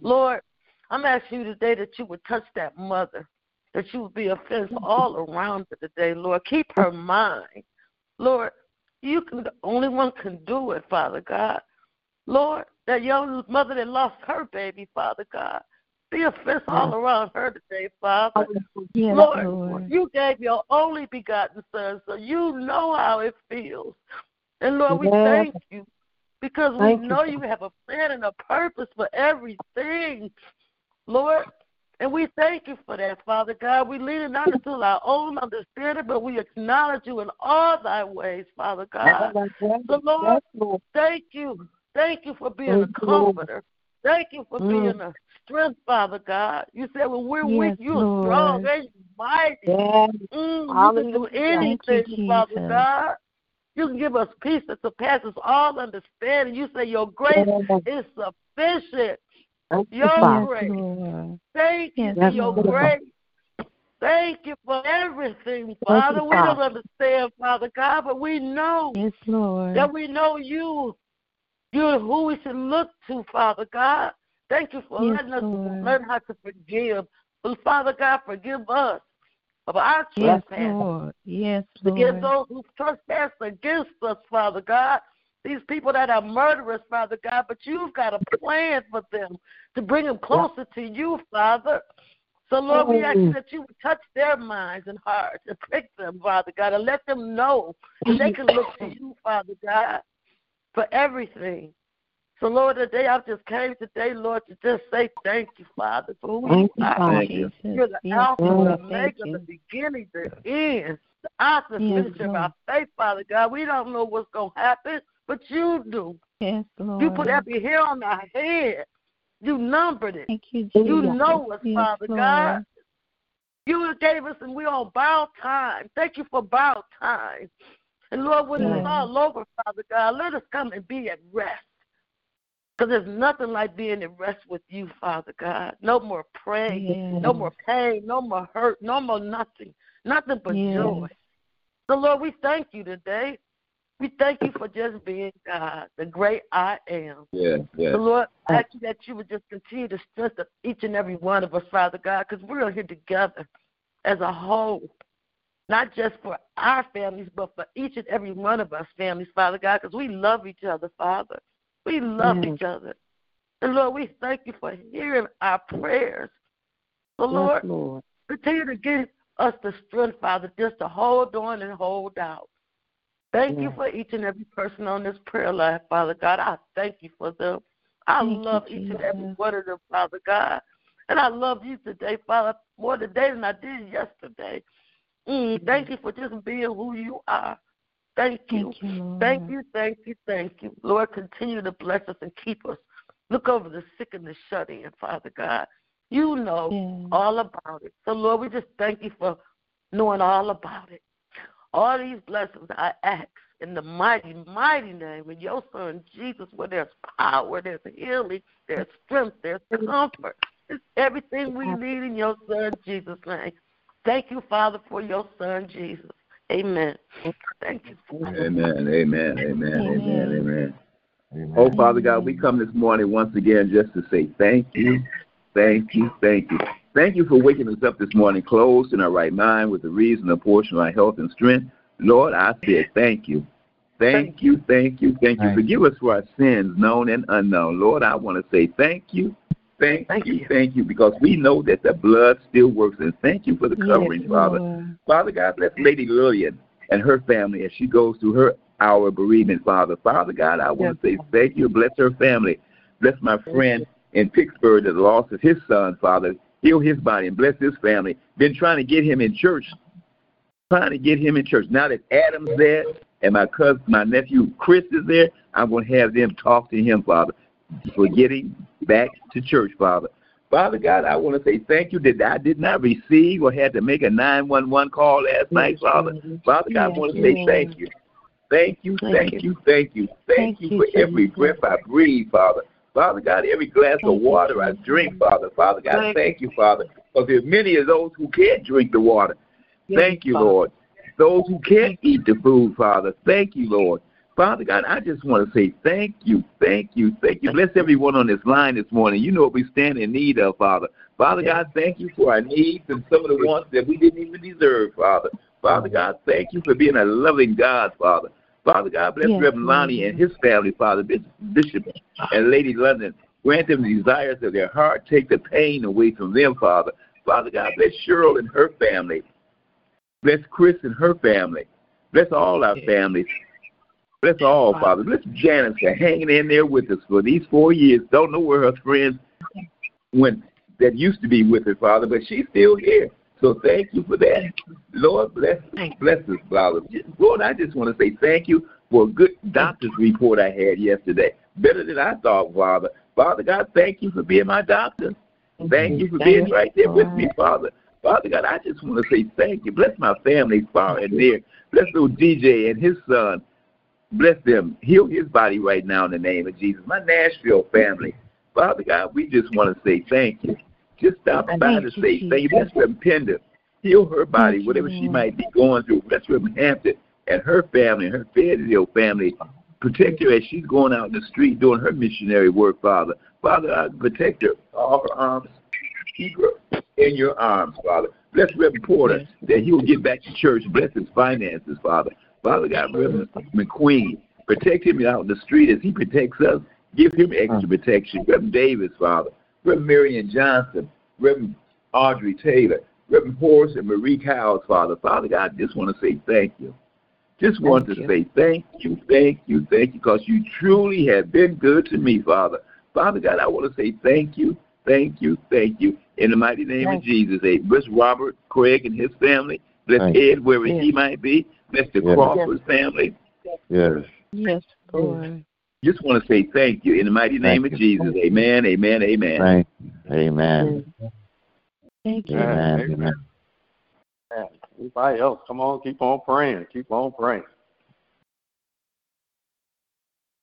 Lord, I'm asking you today that you would touch that mother, that you would be a fence all around her today, Lord. Keep her mind. Lord, you can the only one can do it, Father God. Lord, that young mother that lost her baby, Father God. Be a fence all mm. around her today, Father. Lord, Lord. you gave your only begotten son, so you know how it feels. And Lord, we thank you because we Thank you, know you have a plan and a purpose for everything, Lord. And we thank you for that, Father God. We lean not into our own understanding, but we acknowledge you in all thy ways, Father God. So, Lord, thank you. Thank you for being a you, comforter. Thank you for Mm. being a strength, Father God. You said when we're Yes, weak, you're Lord. strong and mighty. Yes. Mm, you can do. Thank you, anything, Father Jesus. God. You can give us peace that surpasses all understanding. You say your grace Yes. is sufficient. Thank you, Your Father. Grace. Lord. Thank you Yes, for your Lord. grace. Thank you for everything, you, Father. We don't understand, Father God, but we know Yes, Lord. that we know you. You're who we should look to, Father God. Thank you for Yes, letting us Lord. learn how to forgive. But Father God, forgive us of our Yes, trespasses. Lord. Yes, Lord. Forgive Lord. those who trespass against us, Father God. These people that are murderers, Father God, but you've got a plan for them to bring them closer to you, Father. So, Lord, we ask mm-hmm. that you would touch their minds and hearts and prick them, Father God, and let them know that they can look to you, Father God, for everything. So, Lord, today I just came today, Lord, to just say thank you, Father, for who Thank you you, are. Father. You, Jesus. You're the Yes, Alpha Lord. and Thank Omega, you. the beginning, the end, the author and Yes, finisher of our faith, Father God. We don't know what's going to happen, but you do. Yes, Lord. You put every hair on our head. You numbered it. Thank you, Jesus. You know us, Yes, Father Lord. God. You gave us, and we're on bow time. Thank you for bow time. And Lord, when Yes. it's all over, Father God, let us come and be at rest. Because there's nothing like being at rest with you, Father God. No more pain, Yes. no more pain, no more hurt, no more nothing. Nothing but Yes. joy. So, Lord, we thank you today. We thank you for just being God, the great I am. Yes, yes. So, Lord, I ask you that you would just continue to strengthen each and every one of us, Father God, because we're here together as a whole, not just for our families, but for each and every one of us families, Father God, because we love each other, Father. We love Yes. each other. And, Lord, we thank you for hearing our prayers. So, Yes, Lord, Lord. continue to give us the strength, Father, just to hold on and hold out. Thank you for each and every person on this prayer line, Father God. I thank you for them. I Thank you, love each and every one of them, Father God. And I love you today, Father, more today than I did yesterday. Mm, thank you for just being who you are. Thank you. Thank you, Thank you, thank you, thank you. Lord, continue to bless us and keep us. Look over the sick and the shut in, Father God. You know all about it. So, Lord, we just thank you for knowing all about it. All these blessings I ask in the mighty, mighty name of your Son, Jesus, where there's power, there's healing, there's strength, there's comfort. It's everything we need in your Son, Jesus' name. Thank you, Father, for your Son, Jesus. Amen. Thank you. Father. Amen, amen, amen, amen, Amen. amen. Oh, Father God, we come this morning once again just to say thank you, thank you, thank you. Thank you for waking us up this morning closed in our right mind with the reason, a portion of our health and strength. Lord, I said thank you. Thank you, thank you, thank you. Forgive us for our sins, known and unknown. Lord, I want to say thank you, thank you, thank you, because we know that the blood still works. And thank you for the covering, Yes, Father. Lord. Father God, bless Lady Lillian and her family as she goes through her hour of bereavement, Father. Father God, I want to say thank you. Bless her family. Bless my friend in Pittsburgh that lost of his son, Father. Heal his body and bless his family. Been trying to get him in church. Trying to get him in church. Now that Adam's there and my cousin, my nephew Chris is there, I'm going to have them talk to him, Father, for getting back to church, Father. Father God, I want to say thank you that I did not receive or had to make a 911 call last night, Father. Father God, I want to say thank you. Thank you, thank you, thank you, thank you for every breath I breathe, Father. Father God, every glass of water I drink, Father. Father God, thank you, Father. Because there's many of those who can't drink the water. Thank you, Lord. Those who can't eat the food, Father. Thank you, Lord. Father God, I just want to say thank you, thank you, thank you. Bless everyone on this line this morning. You know what we stand in need of, Father. Father God, thank you for our needs and some of the wants that we didn't even deserve, Father. Father God, thank you for being a loving God, Father. Father God, bless Yes, Reverend Lonnie and his family, Father, Bishop and Lady London. Grant them the desires of their heart. Take the pain away from them, Father. Father God, bless Cheryl and her family. Bless Chris and her family. Bless all our families. Bless all, Father. Bless Janice for hanging in there with us for these four years. Don't know where her friends went that used to be with her, Father, but she's still here. So thank you for that. Lord, bless bless us, Father. Lord, I just want to say thank you for a good doctor's report I had yesterday. Better than I thought, Father. Father God, thank you for being my doctor. Thank you for being right there with me, Father. Father God, I just want to say thank you. Bless my family far and near. Bless little DJ and his son. Bless them. Heal his body right now in the name of Jesus. My Nashville family. Father God, we just want to say thank you. Just stop by to say thank you. Bless Reverend Pender. Heal her body, whatever she might be going through. Bless Reverend Hampton and her family and her Fayetteville family. Protect her as she's going out in the street doing her missionary work, Father. Father, I protect her, all her arms. Keep her in your arms, Father. Bless Reverend Porter that he will get back to church. Bless his finances, Father. Father God, Reverend McQueen, protect him out in the street as he protects us. Give him extra protection. Reverend Davis, Father. Reverend Marion Johnson. Reverend Audrey Taylor. Reverend Horace and Marie Cowles, Father. Father God, I just want to say thank you. Just want to say thank you, thank you, thank you, because you truly have been good to me, Father. Father God, I want to say thank you, thank you, thank you. In the mighty name of Jesus, eh, hey, bless Robert, Craig, and his family. Bless Thank Ed wherever he might be. Bless the Yes. Crawford family. Yes. Yes, Lord. Just want to say thank you in the mighty name of Jesus. Amen, amen, amen. Thank you. Amen. Thank you. Amen. Amen. Anybody else? Come on, keep on praying. Keep on praying.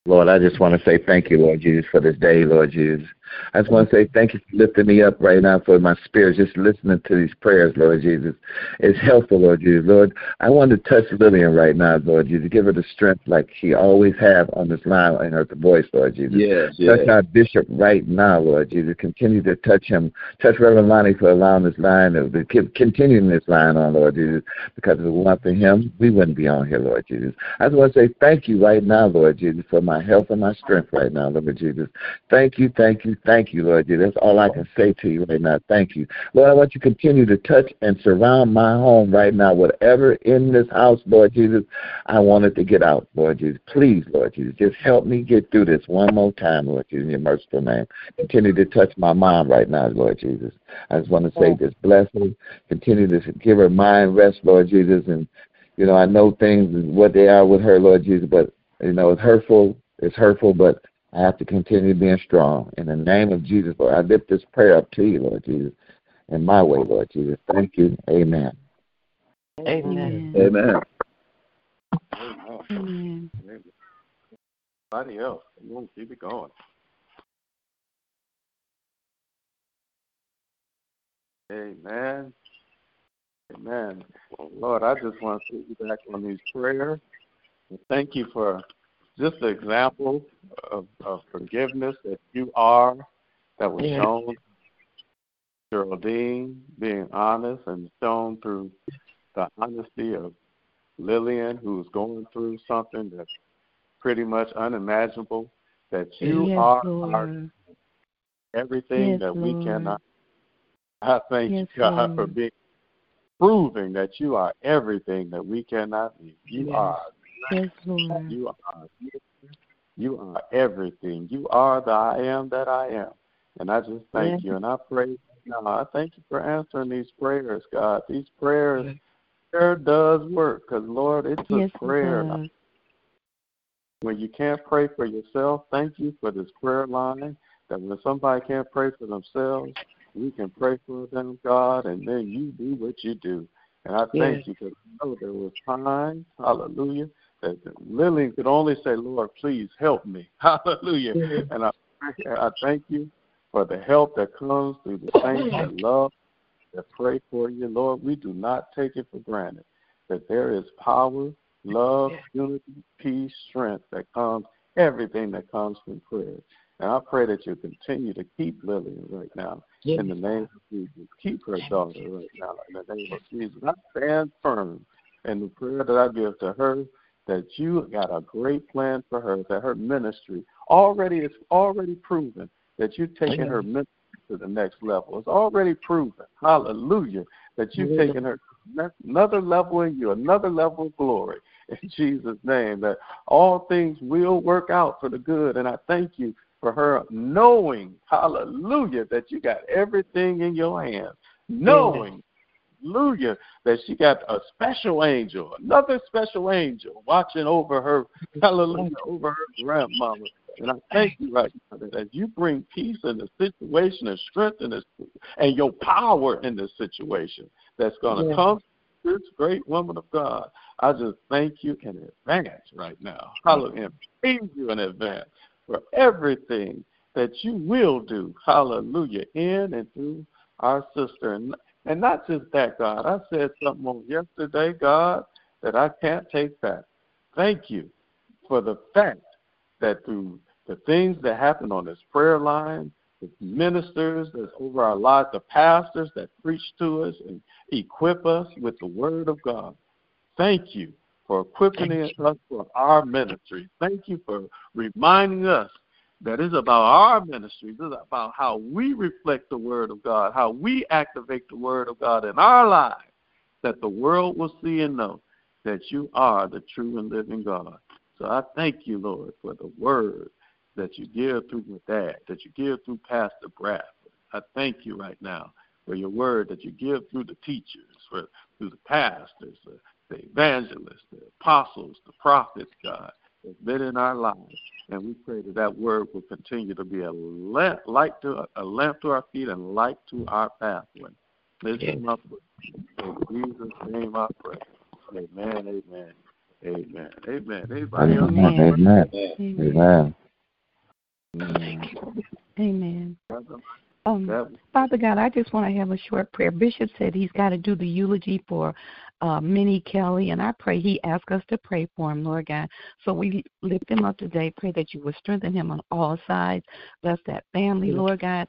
Lord, I just want to say thank you, Lord Jesus, for this day, Lord Jesus. I just want to say thank you for lifting me up right now for my spirit, just listening to these prayers, Lord Jesus. It's helpful, Lord Jesus. Lord, I want to touch Lillian right now, Lord Jesus. Give her the strength like she always have on this line in her voice, Lord Jesus. Yes, Touch yes. our bishop right now, Lord Jesus. Continue to touch him. Touch Reverend Lonnie for allowing this line to continuing this line on, Lord Jesus. Because if it weren't for him, we wouldn't be on here, Lord Jesus. I just want to say thank you right now, Lord Jesus, for my health and my strength right now, Lord Jesus. Thank you, thank you, thank you, Lord Jesus. That's all I can say to you right now. Thank you. Lord, I want you to continue to touch and surround my home right now. Whatever in this house, Lord Jesus, I want it to get out, Lord Jesus. Please, Lord Jesus, just help me get through this one more time, Lord Jesus, in your merciful name. Continue to touch my mom right now, Lord Jesus. I just want to say this blessing. Continue to give her mind rest, Lord Jesus. And, you know, I know things, what they are with her, Lord Jesus, but, you know, it's hurtful. It's hurtful, but I have to continue being strong. In the name of Jesus, Lord, I lift this prayer up to you, Lord Jesus, in my way, Lord Jesus. Thank you. Amen. Amen. Amen. Amen. Anybody else? Come on, keep it going. Amen. Amen. Lord, I just want to put you back on these prayers. Thank you for just the example of, of forgiveness that you are, that was Yeah. shown Geraldine being honest and shown through the honesty of Lillian, who's going through something that's pretty much unimaginable. That you Yes, are our Lord. everything Yes, that we cannot. I thank Yes, you, God, for Lord. being proving that you are everything that we cannot be. You Yes. are. Yes, Lord. You are. You are everything. You are the I am that I am. And I just thank Yes. you. And I pray now. I thank you for answering these prayers, God. These prayers, prayer does work. Because, Lord, it took Yes, it prayer. does. When you can't pray for yourself, thank you for this prayer line. That when somebody can't pray for themselves, we can pray for them, God, and then you do what you do. And I thank Yes. you because I know there was times, hallelujah, that Lillian could only say, Lord, please help me. Hallelujah. Yes. And I, I thank you for the help that comes through the saints that love, that pray for you, Lord. We do not take it for granted that there is power, love, unity, peace, strength that comes, everything that comes from prayer. And I pray that you continue to keep Lillian right now in the name of Jesus. Keep her daughter right now in the name of Jesus. I stand firm in the prayer that I give to her that you got a great plan for her, that her ministry already is already proven that you're taking her ministry to the next level. It's already proven. Hallelujah. That you've taken her another level in you, another level of glory in Jesus' name that all things will work out for the good. And I thank you for her knowing, hallelujah, that you got everything in your hands, knowing, hallelujah, that she got a special angel, another special angel watching over her, hallelujah, over her grandmama. And I thank you right now that as you bring peace in the situation and strength in this, and your power in this situation that's going to Yeah. come this great woman of God. I just thank you in advance right now. Hallelujah. And praise you in advance for everything that you will do. Hallelujah. In and through our sister. And, and not just that, God. I said something on yesterday, God, that I can't take back. Thank you for the fact that through the things that happen on this prayer line, the ministers that's over our lives, the pastors that preach to us and equip us with the word of God. Thank you for equipping us for our ministry. Thank you for reminding us that it's about our ministry. This is about how we reflect the word of God, how we activate the word of God in our lives, that the world will see and know that you are the true and living God. So I thank you, Lord, for the word that you give through my dad, that you give through Pastor Bradford. I thank you right now for your word that you give through the teachers, for through the pastors, the, the evangelists, the apostles, the prophets, God, that's been in our lives. And we pray that that word will continue to be a lamp, light to a lamp to our feet and light to our pathway. Listen up. In Jesus' name I pray. Amen, amen, amen, amen. Anybody else? Amen. Amen. Amen. Amen. Um, Father God, I just want to have a short prayer. Bishop said he's got to do the eulogy for uh, Minnie Kelly, and I pray he asked us to pray for him, Lord God. So we lift him up today. Pray that you will strengthen him on all sides. Bless that family, Lord God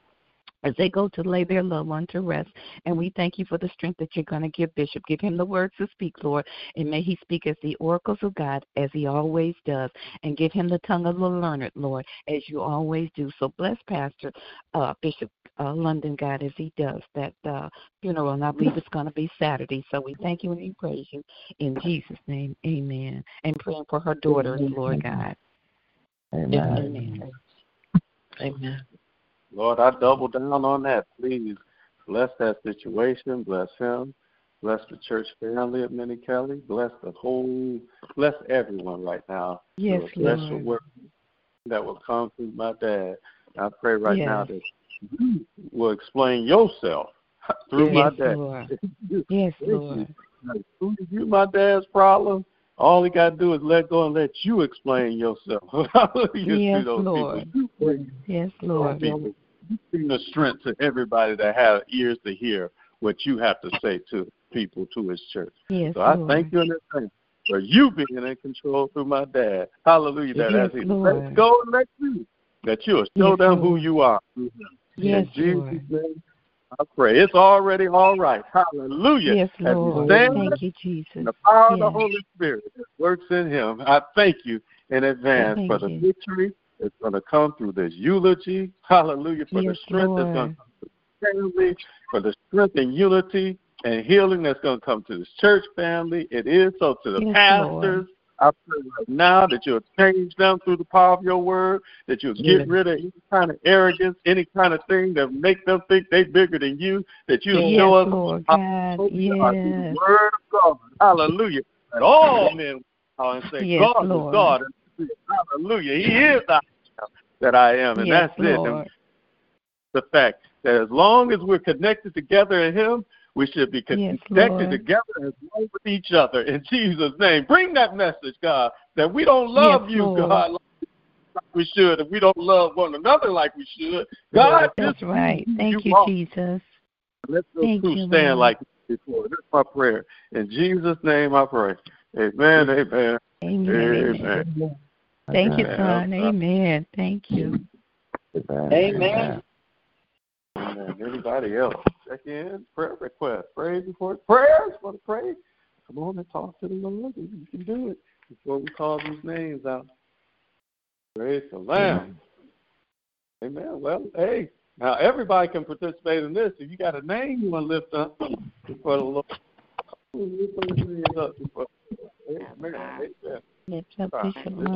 as they go to lay their loved one to rest. And we thank you for the strength that you're going to give Bishop. Give him the words to speak, Lord, and may he speak as the oracles of God, as he always does. And give him the tongue of the learned, Lord, as you always do. So bless Pastor uh, Bishop uh, London, God, as he does that uh, funeral. And I believe it's going to be Saturday. So we thank you and we praise you. In Jesus' name, amen. And praying for her daughters, Lord God. Amen. Amen. Amen. Lord, I double down on that. Please bless that situation. Bless him. Bless the church family at Minnie Kelly. Bless the whole, bless everyone right now. Yes, a special Lord. work that will come through my dad. I pray right now that you will explain yourself through my Yes, dad. Lord. Yes, Lord. Who you my dad's problem? All he got to do is let go and let you explain yourself. Hallelujah Yes, Lord. people. You bring Yes, Lord. Bring the strength to everybody that have ears to hear what you have to say to people to his church. Yes, so I Lord. thank you in advance for you being in control through my dad. Hallelujah. That Yes, as he Lord. lets go and let you, that you'll show Yes, them who you are. Yes, in Jesus' Lord. name, I pray. It's already all right. Hallelujah. Yes, As Lord. stand Thank you, Jesus. in the power of the Holy Spirit works in him. I thank you in advance Thank for the you. victory that's going to come through this eulogy. Hallelujah. For the Yes, strength that's going to come the family, for the strength and unity and healing that's going to come to this church family. It is so to the Yes, pastors. I pray right now that you'll change them through the power of your word, that you'll get Yes. rid of any kind of arrogance, any kind of thing that make them think they're bigger than you, that you'll Yes, show us Lord God. through the word of God. Hallelujah. That all men and say, Yes, God Lord. is God. Hallelujah. He is the that I am. And Yes, that's it. And the fact that as long as we're connected together in Him, we should be connected Lord. together as one with each other in Jesus' name. Bring that message, God, that we don't love Yes, you, Lord. God, like we should, and we don't love one another like we should. God, That's right. Thank you, are. Jesus. Let those Thank two you, stand Lord. like before. That's my prayer. In Jesus' name I pray. Amen, amen, Amen. amen. Thank you, son. Amen. Thank you. Amen. Amen. Amen. Anybody else? Check in. Prayer request. Pray before prayers. Want to pray? Come on and talk to the Lord. You can do it before we call these names out. Praise the Lamb. Amen. Well, hey, now everybody can participate in this. If you got a name you want to lift up before the Lord, lift up before. Amen. Amen lift up Bishop and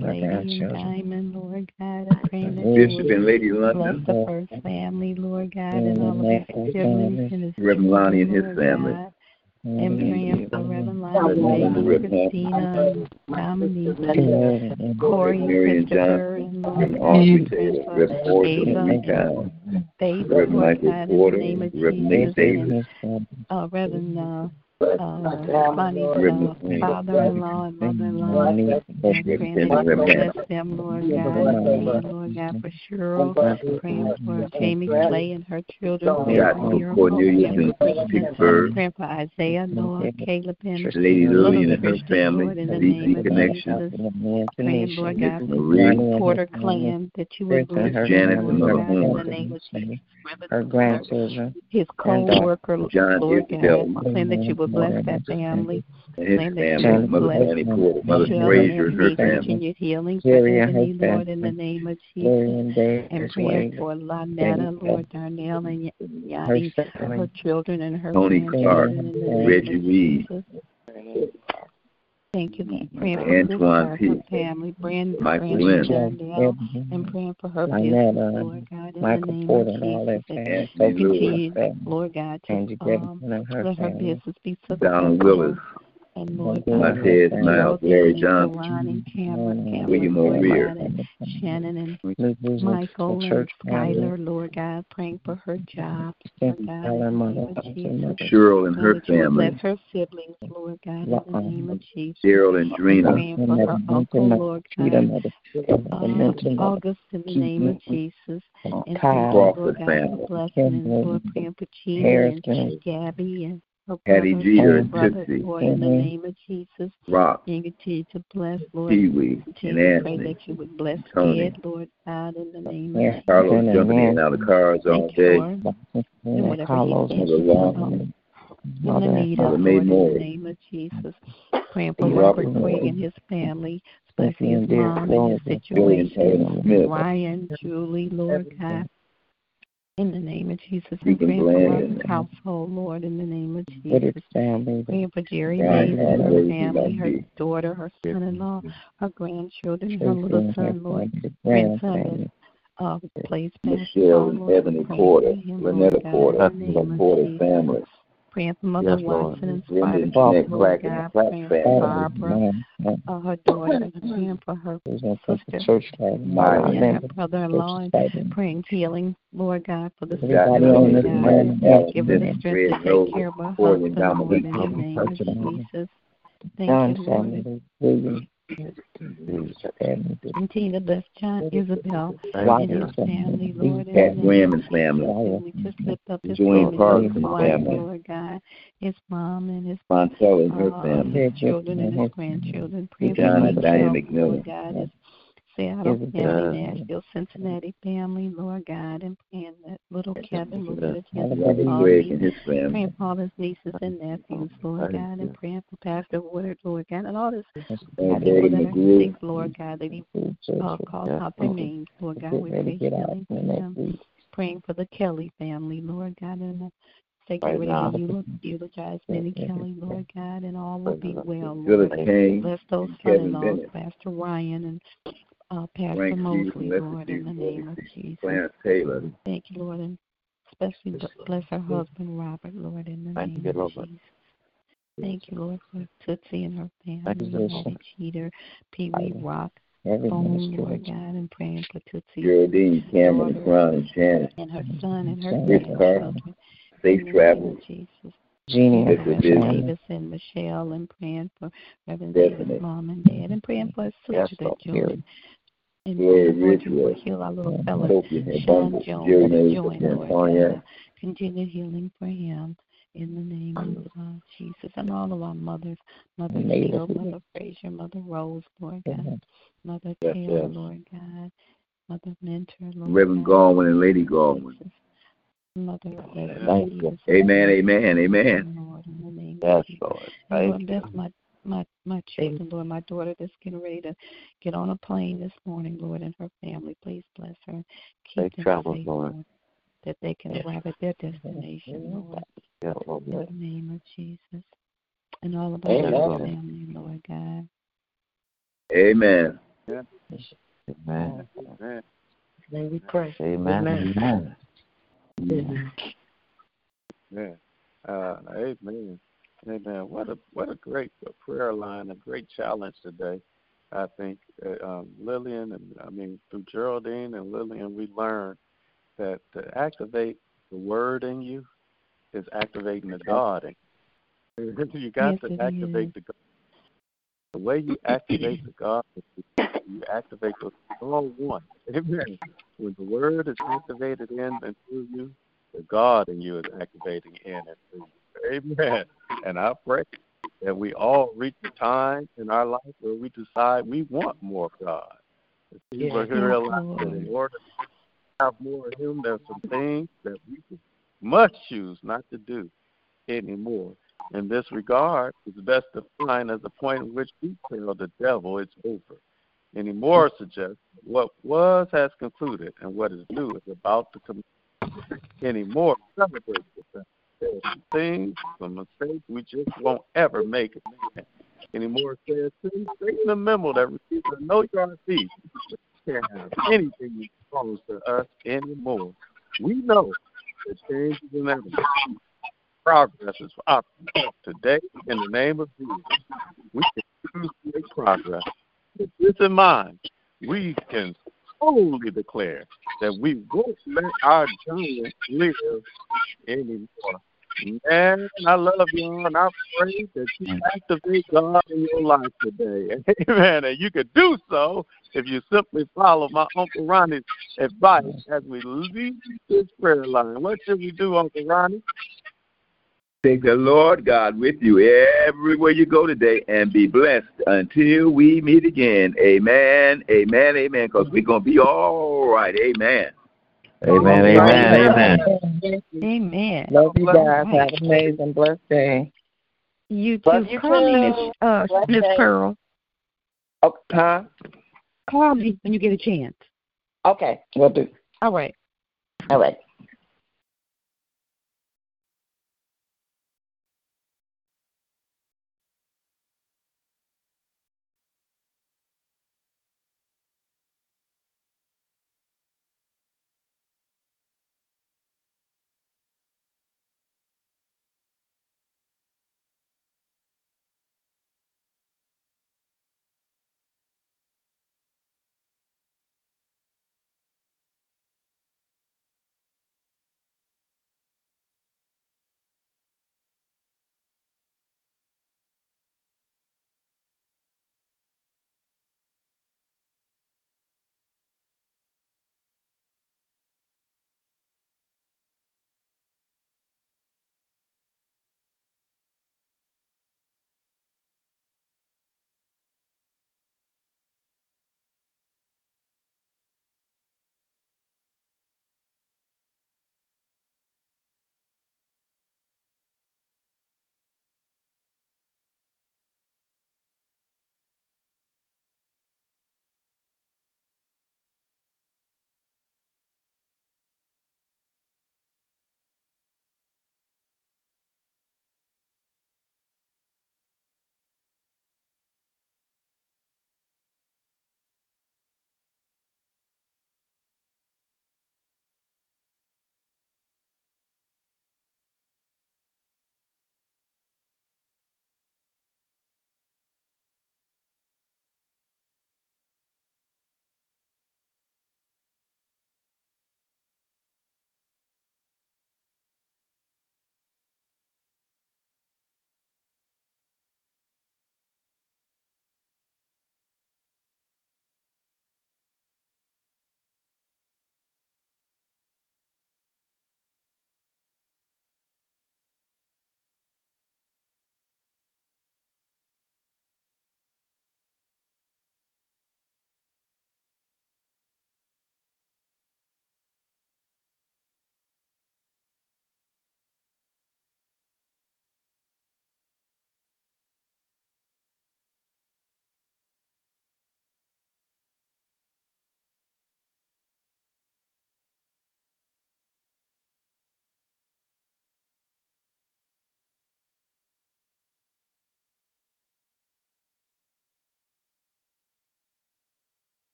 Lady Diamond, Lord God. I pray that Bishop and Lady London, the first family, Lord God, and all of his siblings, Reverend Lonnie and his family. And praying for Reverend Lonnie, Lady Christina, Dominique, Corey, and Christopher, and Lord uh, Reverend Reverend Michael Porter, Reverend Nate Davis, Reverend Oh, Father-in-law and mother-in-law, and grandmother, bless them, Lord God. Lord God, for Cheryl, praying for Jamie Clay and her children, praying for Isaiah, Noah, Caleb, and Lady Lillian and her family, DC Connection, praying, Lord God, for Porter Clan, that you would bless Janet and her home, her grandchildren, his co-worker, Lord God, praying that you would bless that family. His family, Mother Fanny Porter, Mother Frazier, her family. Continued healing for Anthony, Lord, in the name of Jesus. And praying for Lonetta, Lord Darnell, and Yanni, her children and her Tony Clark, Reggie Reed. Thank you, man. Praying Antoine for her family, Brandon, Michael Brandon, Lynn, and praying for her business, Lord God, in Michael the name Porter of Jesus, and all that that continue, Lord God, to um, let her business be successful. Donald Willis and Lord My head, mouth, Larry Johnson, and Cameron, Cameron, William O'Rear, Shannon and Michael and Tyler, Lord God, praying for her job, Lord God, Cheryl and her family, bless her siblings, Lord God, in the name of Jesus, Cheryl and Drina, praying for uncle, Lord God, uh, August in the name of Jesus, and Lord God, blessings, Lord, praying for Gina and Gabby and Addie Jeter and Tipsy. In the name of Jesus, Rock, you continue to bless, Lord. Kiwi, and Anthony. Pray that you would bless Tony. Ed, Lord God, in the name of Jesus. Carlos Amen. jumping in and out of cars all day. And Carlos, Mother Long. Mother Anita, Lord, in the name of Jesus. Praying for Robert Quigg and his family, especially his mom and his situation. Ryan, Julie, Lord God. In the name of Jesus, we pray for our household, Lord, in the name of Jesus. Family, praying for Jerry Mays and her family, her daughter, her son in law, her grandchildren, her little son, Lord, grandson. Uh, place Michelle, Heavenly Porter, Lynetta Porter, the Porter family praying for Mother yes, Watson and Spider Children, Lord God, praying for Barbara, uh, her daughter, praying for her sister, her brother-in-law, praying healing, Lord God, for the sister, Lord God, giving the strength to take care of her husband, Lord, in the name of Jesus. Thank you, Lord. Continue to bless John Isabel and his family, Lord. Pat Graham family. We just lift up his Joanne Park and family. Lord God, his mom and his Montel and her uh, family. His children and his grandchildren. Pray John and Diane McMillan. God, his Seattle family, Nashville, Cincinnati family, Lord God, and, and that little Kevin, Lord God, all these, praying for all his nieces and nephews, Lord God, and praying for Pastor Woodard, Lord God, and all this people that are sick, Lord God, that he uh, calls out their names, Lord God, we pray healing for them. Praying for the Kelly family, Lord God, and the Take right now. You eulogize many Kelly, Lord God, and all will be well. Lord. God, Bless those son in laws, Pastor Ryan, and uh, Pastor Frank Mosley, Lord, in the name of Jesus. Clarence Taylor. Thank you, Lord, and especially bless her husband, Robert, Lord, in the Thank name you, of Lord. Jesus. Thank you, Lord, for Tootsie and her family, Lord, Cheater, Pee Wee Rock, phone, Lord God, and praying for Tootsie. Geraldine, Cameron, Ron, Shannon. And her son and her grandchildren. Safe travels. Jesus. Jeannie Davis and Michelle and praying for Reverend Davis' mom and dad and praying for his sister that Jordan and Glory Lord, you will heal our little fellow Sean Jones, Joanne, Lord. Continue healing for him in the name of Jesus and all of our mothers, Mother Hill, Mother Frazier, Mother Rose, Lord God, Mother yes, Taylor, Lord God, Mother Mentor, Lord Reverend God. Godwin and Lady Godwin. Mother, Amen, amen, amen. Lord, in the name yes, Lord. Thank you my my children, Lord, my daughter that's getting ready to get on a plane this morning, Lord, and her family. Please bless her. Keep Safe travels, safe, Lord. That they can yes. arrive at their destination, Lord. Yes, Lord. In the name of Jesus. And all of our family, Lord God. Amen. Amen. Amen. Amen. May we pray. Amen. Amen. Amen. Amen. amen. Uh, amen. Amen. What a what a great prayer line, a great challenge today. I think uh, um, Lillian and I mean through Geraldine and Lillian, we learned that to activate the word in you is activating the God in you. you got Yes, to activate is. the God. The way you activate the God, is you activate the all one. Amen. When the word is activated in and through you, the God in you is activating in and through you. Amen. And I pray that we all reach a time in our life where we decide we want more of God. We Yes. were to realize that in order to have more of Him, there's some things that we must choose not to do anymore. In this regard, it's best defined as the point at which we tell the devil it's over. Anymore suggests what was has concluded and what is new is about to come. Anymore celebrates the fact some things, some mistakes we just won't ever make again. Anymore says, send Satan a memo that a know your. Can't have anything to us anymore. We know that change is inevitable. Progress is optional. Today, in the name of Jesus, we can choose to make progress. With this in mind, we can boldly declare that we won't let our giant live anymore. Man, I love you, and I pray that you activate God in your life today. Amen. And you can do so if you simply follow my Uncle Ronnie's advice as we leave this prayer line. What should we do, Uncle Ronnie? Take the Lord God with you everywhere you go today and be blessed until we meet again. Amen, amen, amen. Because we're going to be all right. Amen. Amen. Amen. Amen. Amen. Love you All guys. right. Have an amazing, blessed day. You too. Love you Call me, too. Miss uh, Miss day. Pearl. Oh, huh? Call me when you get a chance. Okay, we'll do. All right. All right.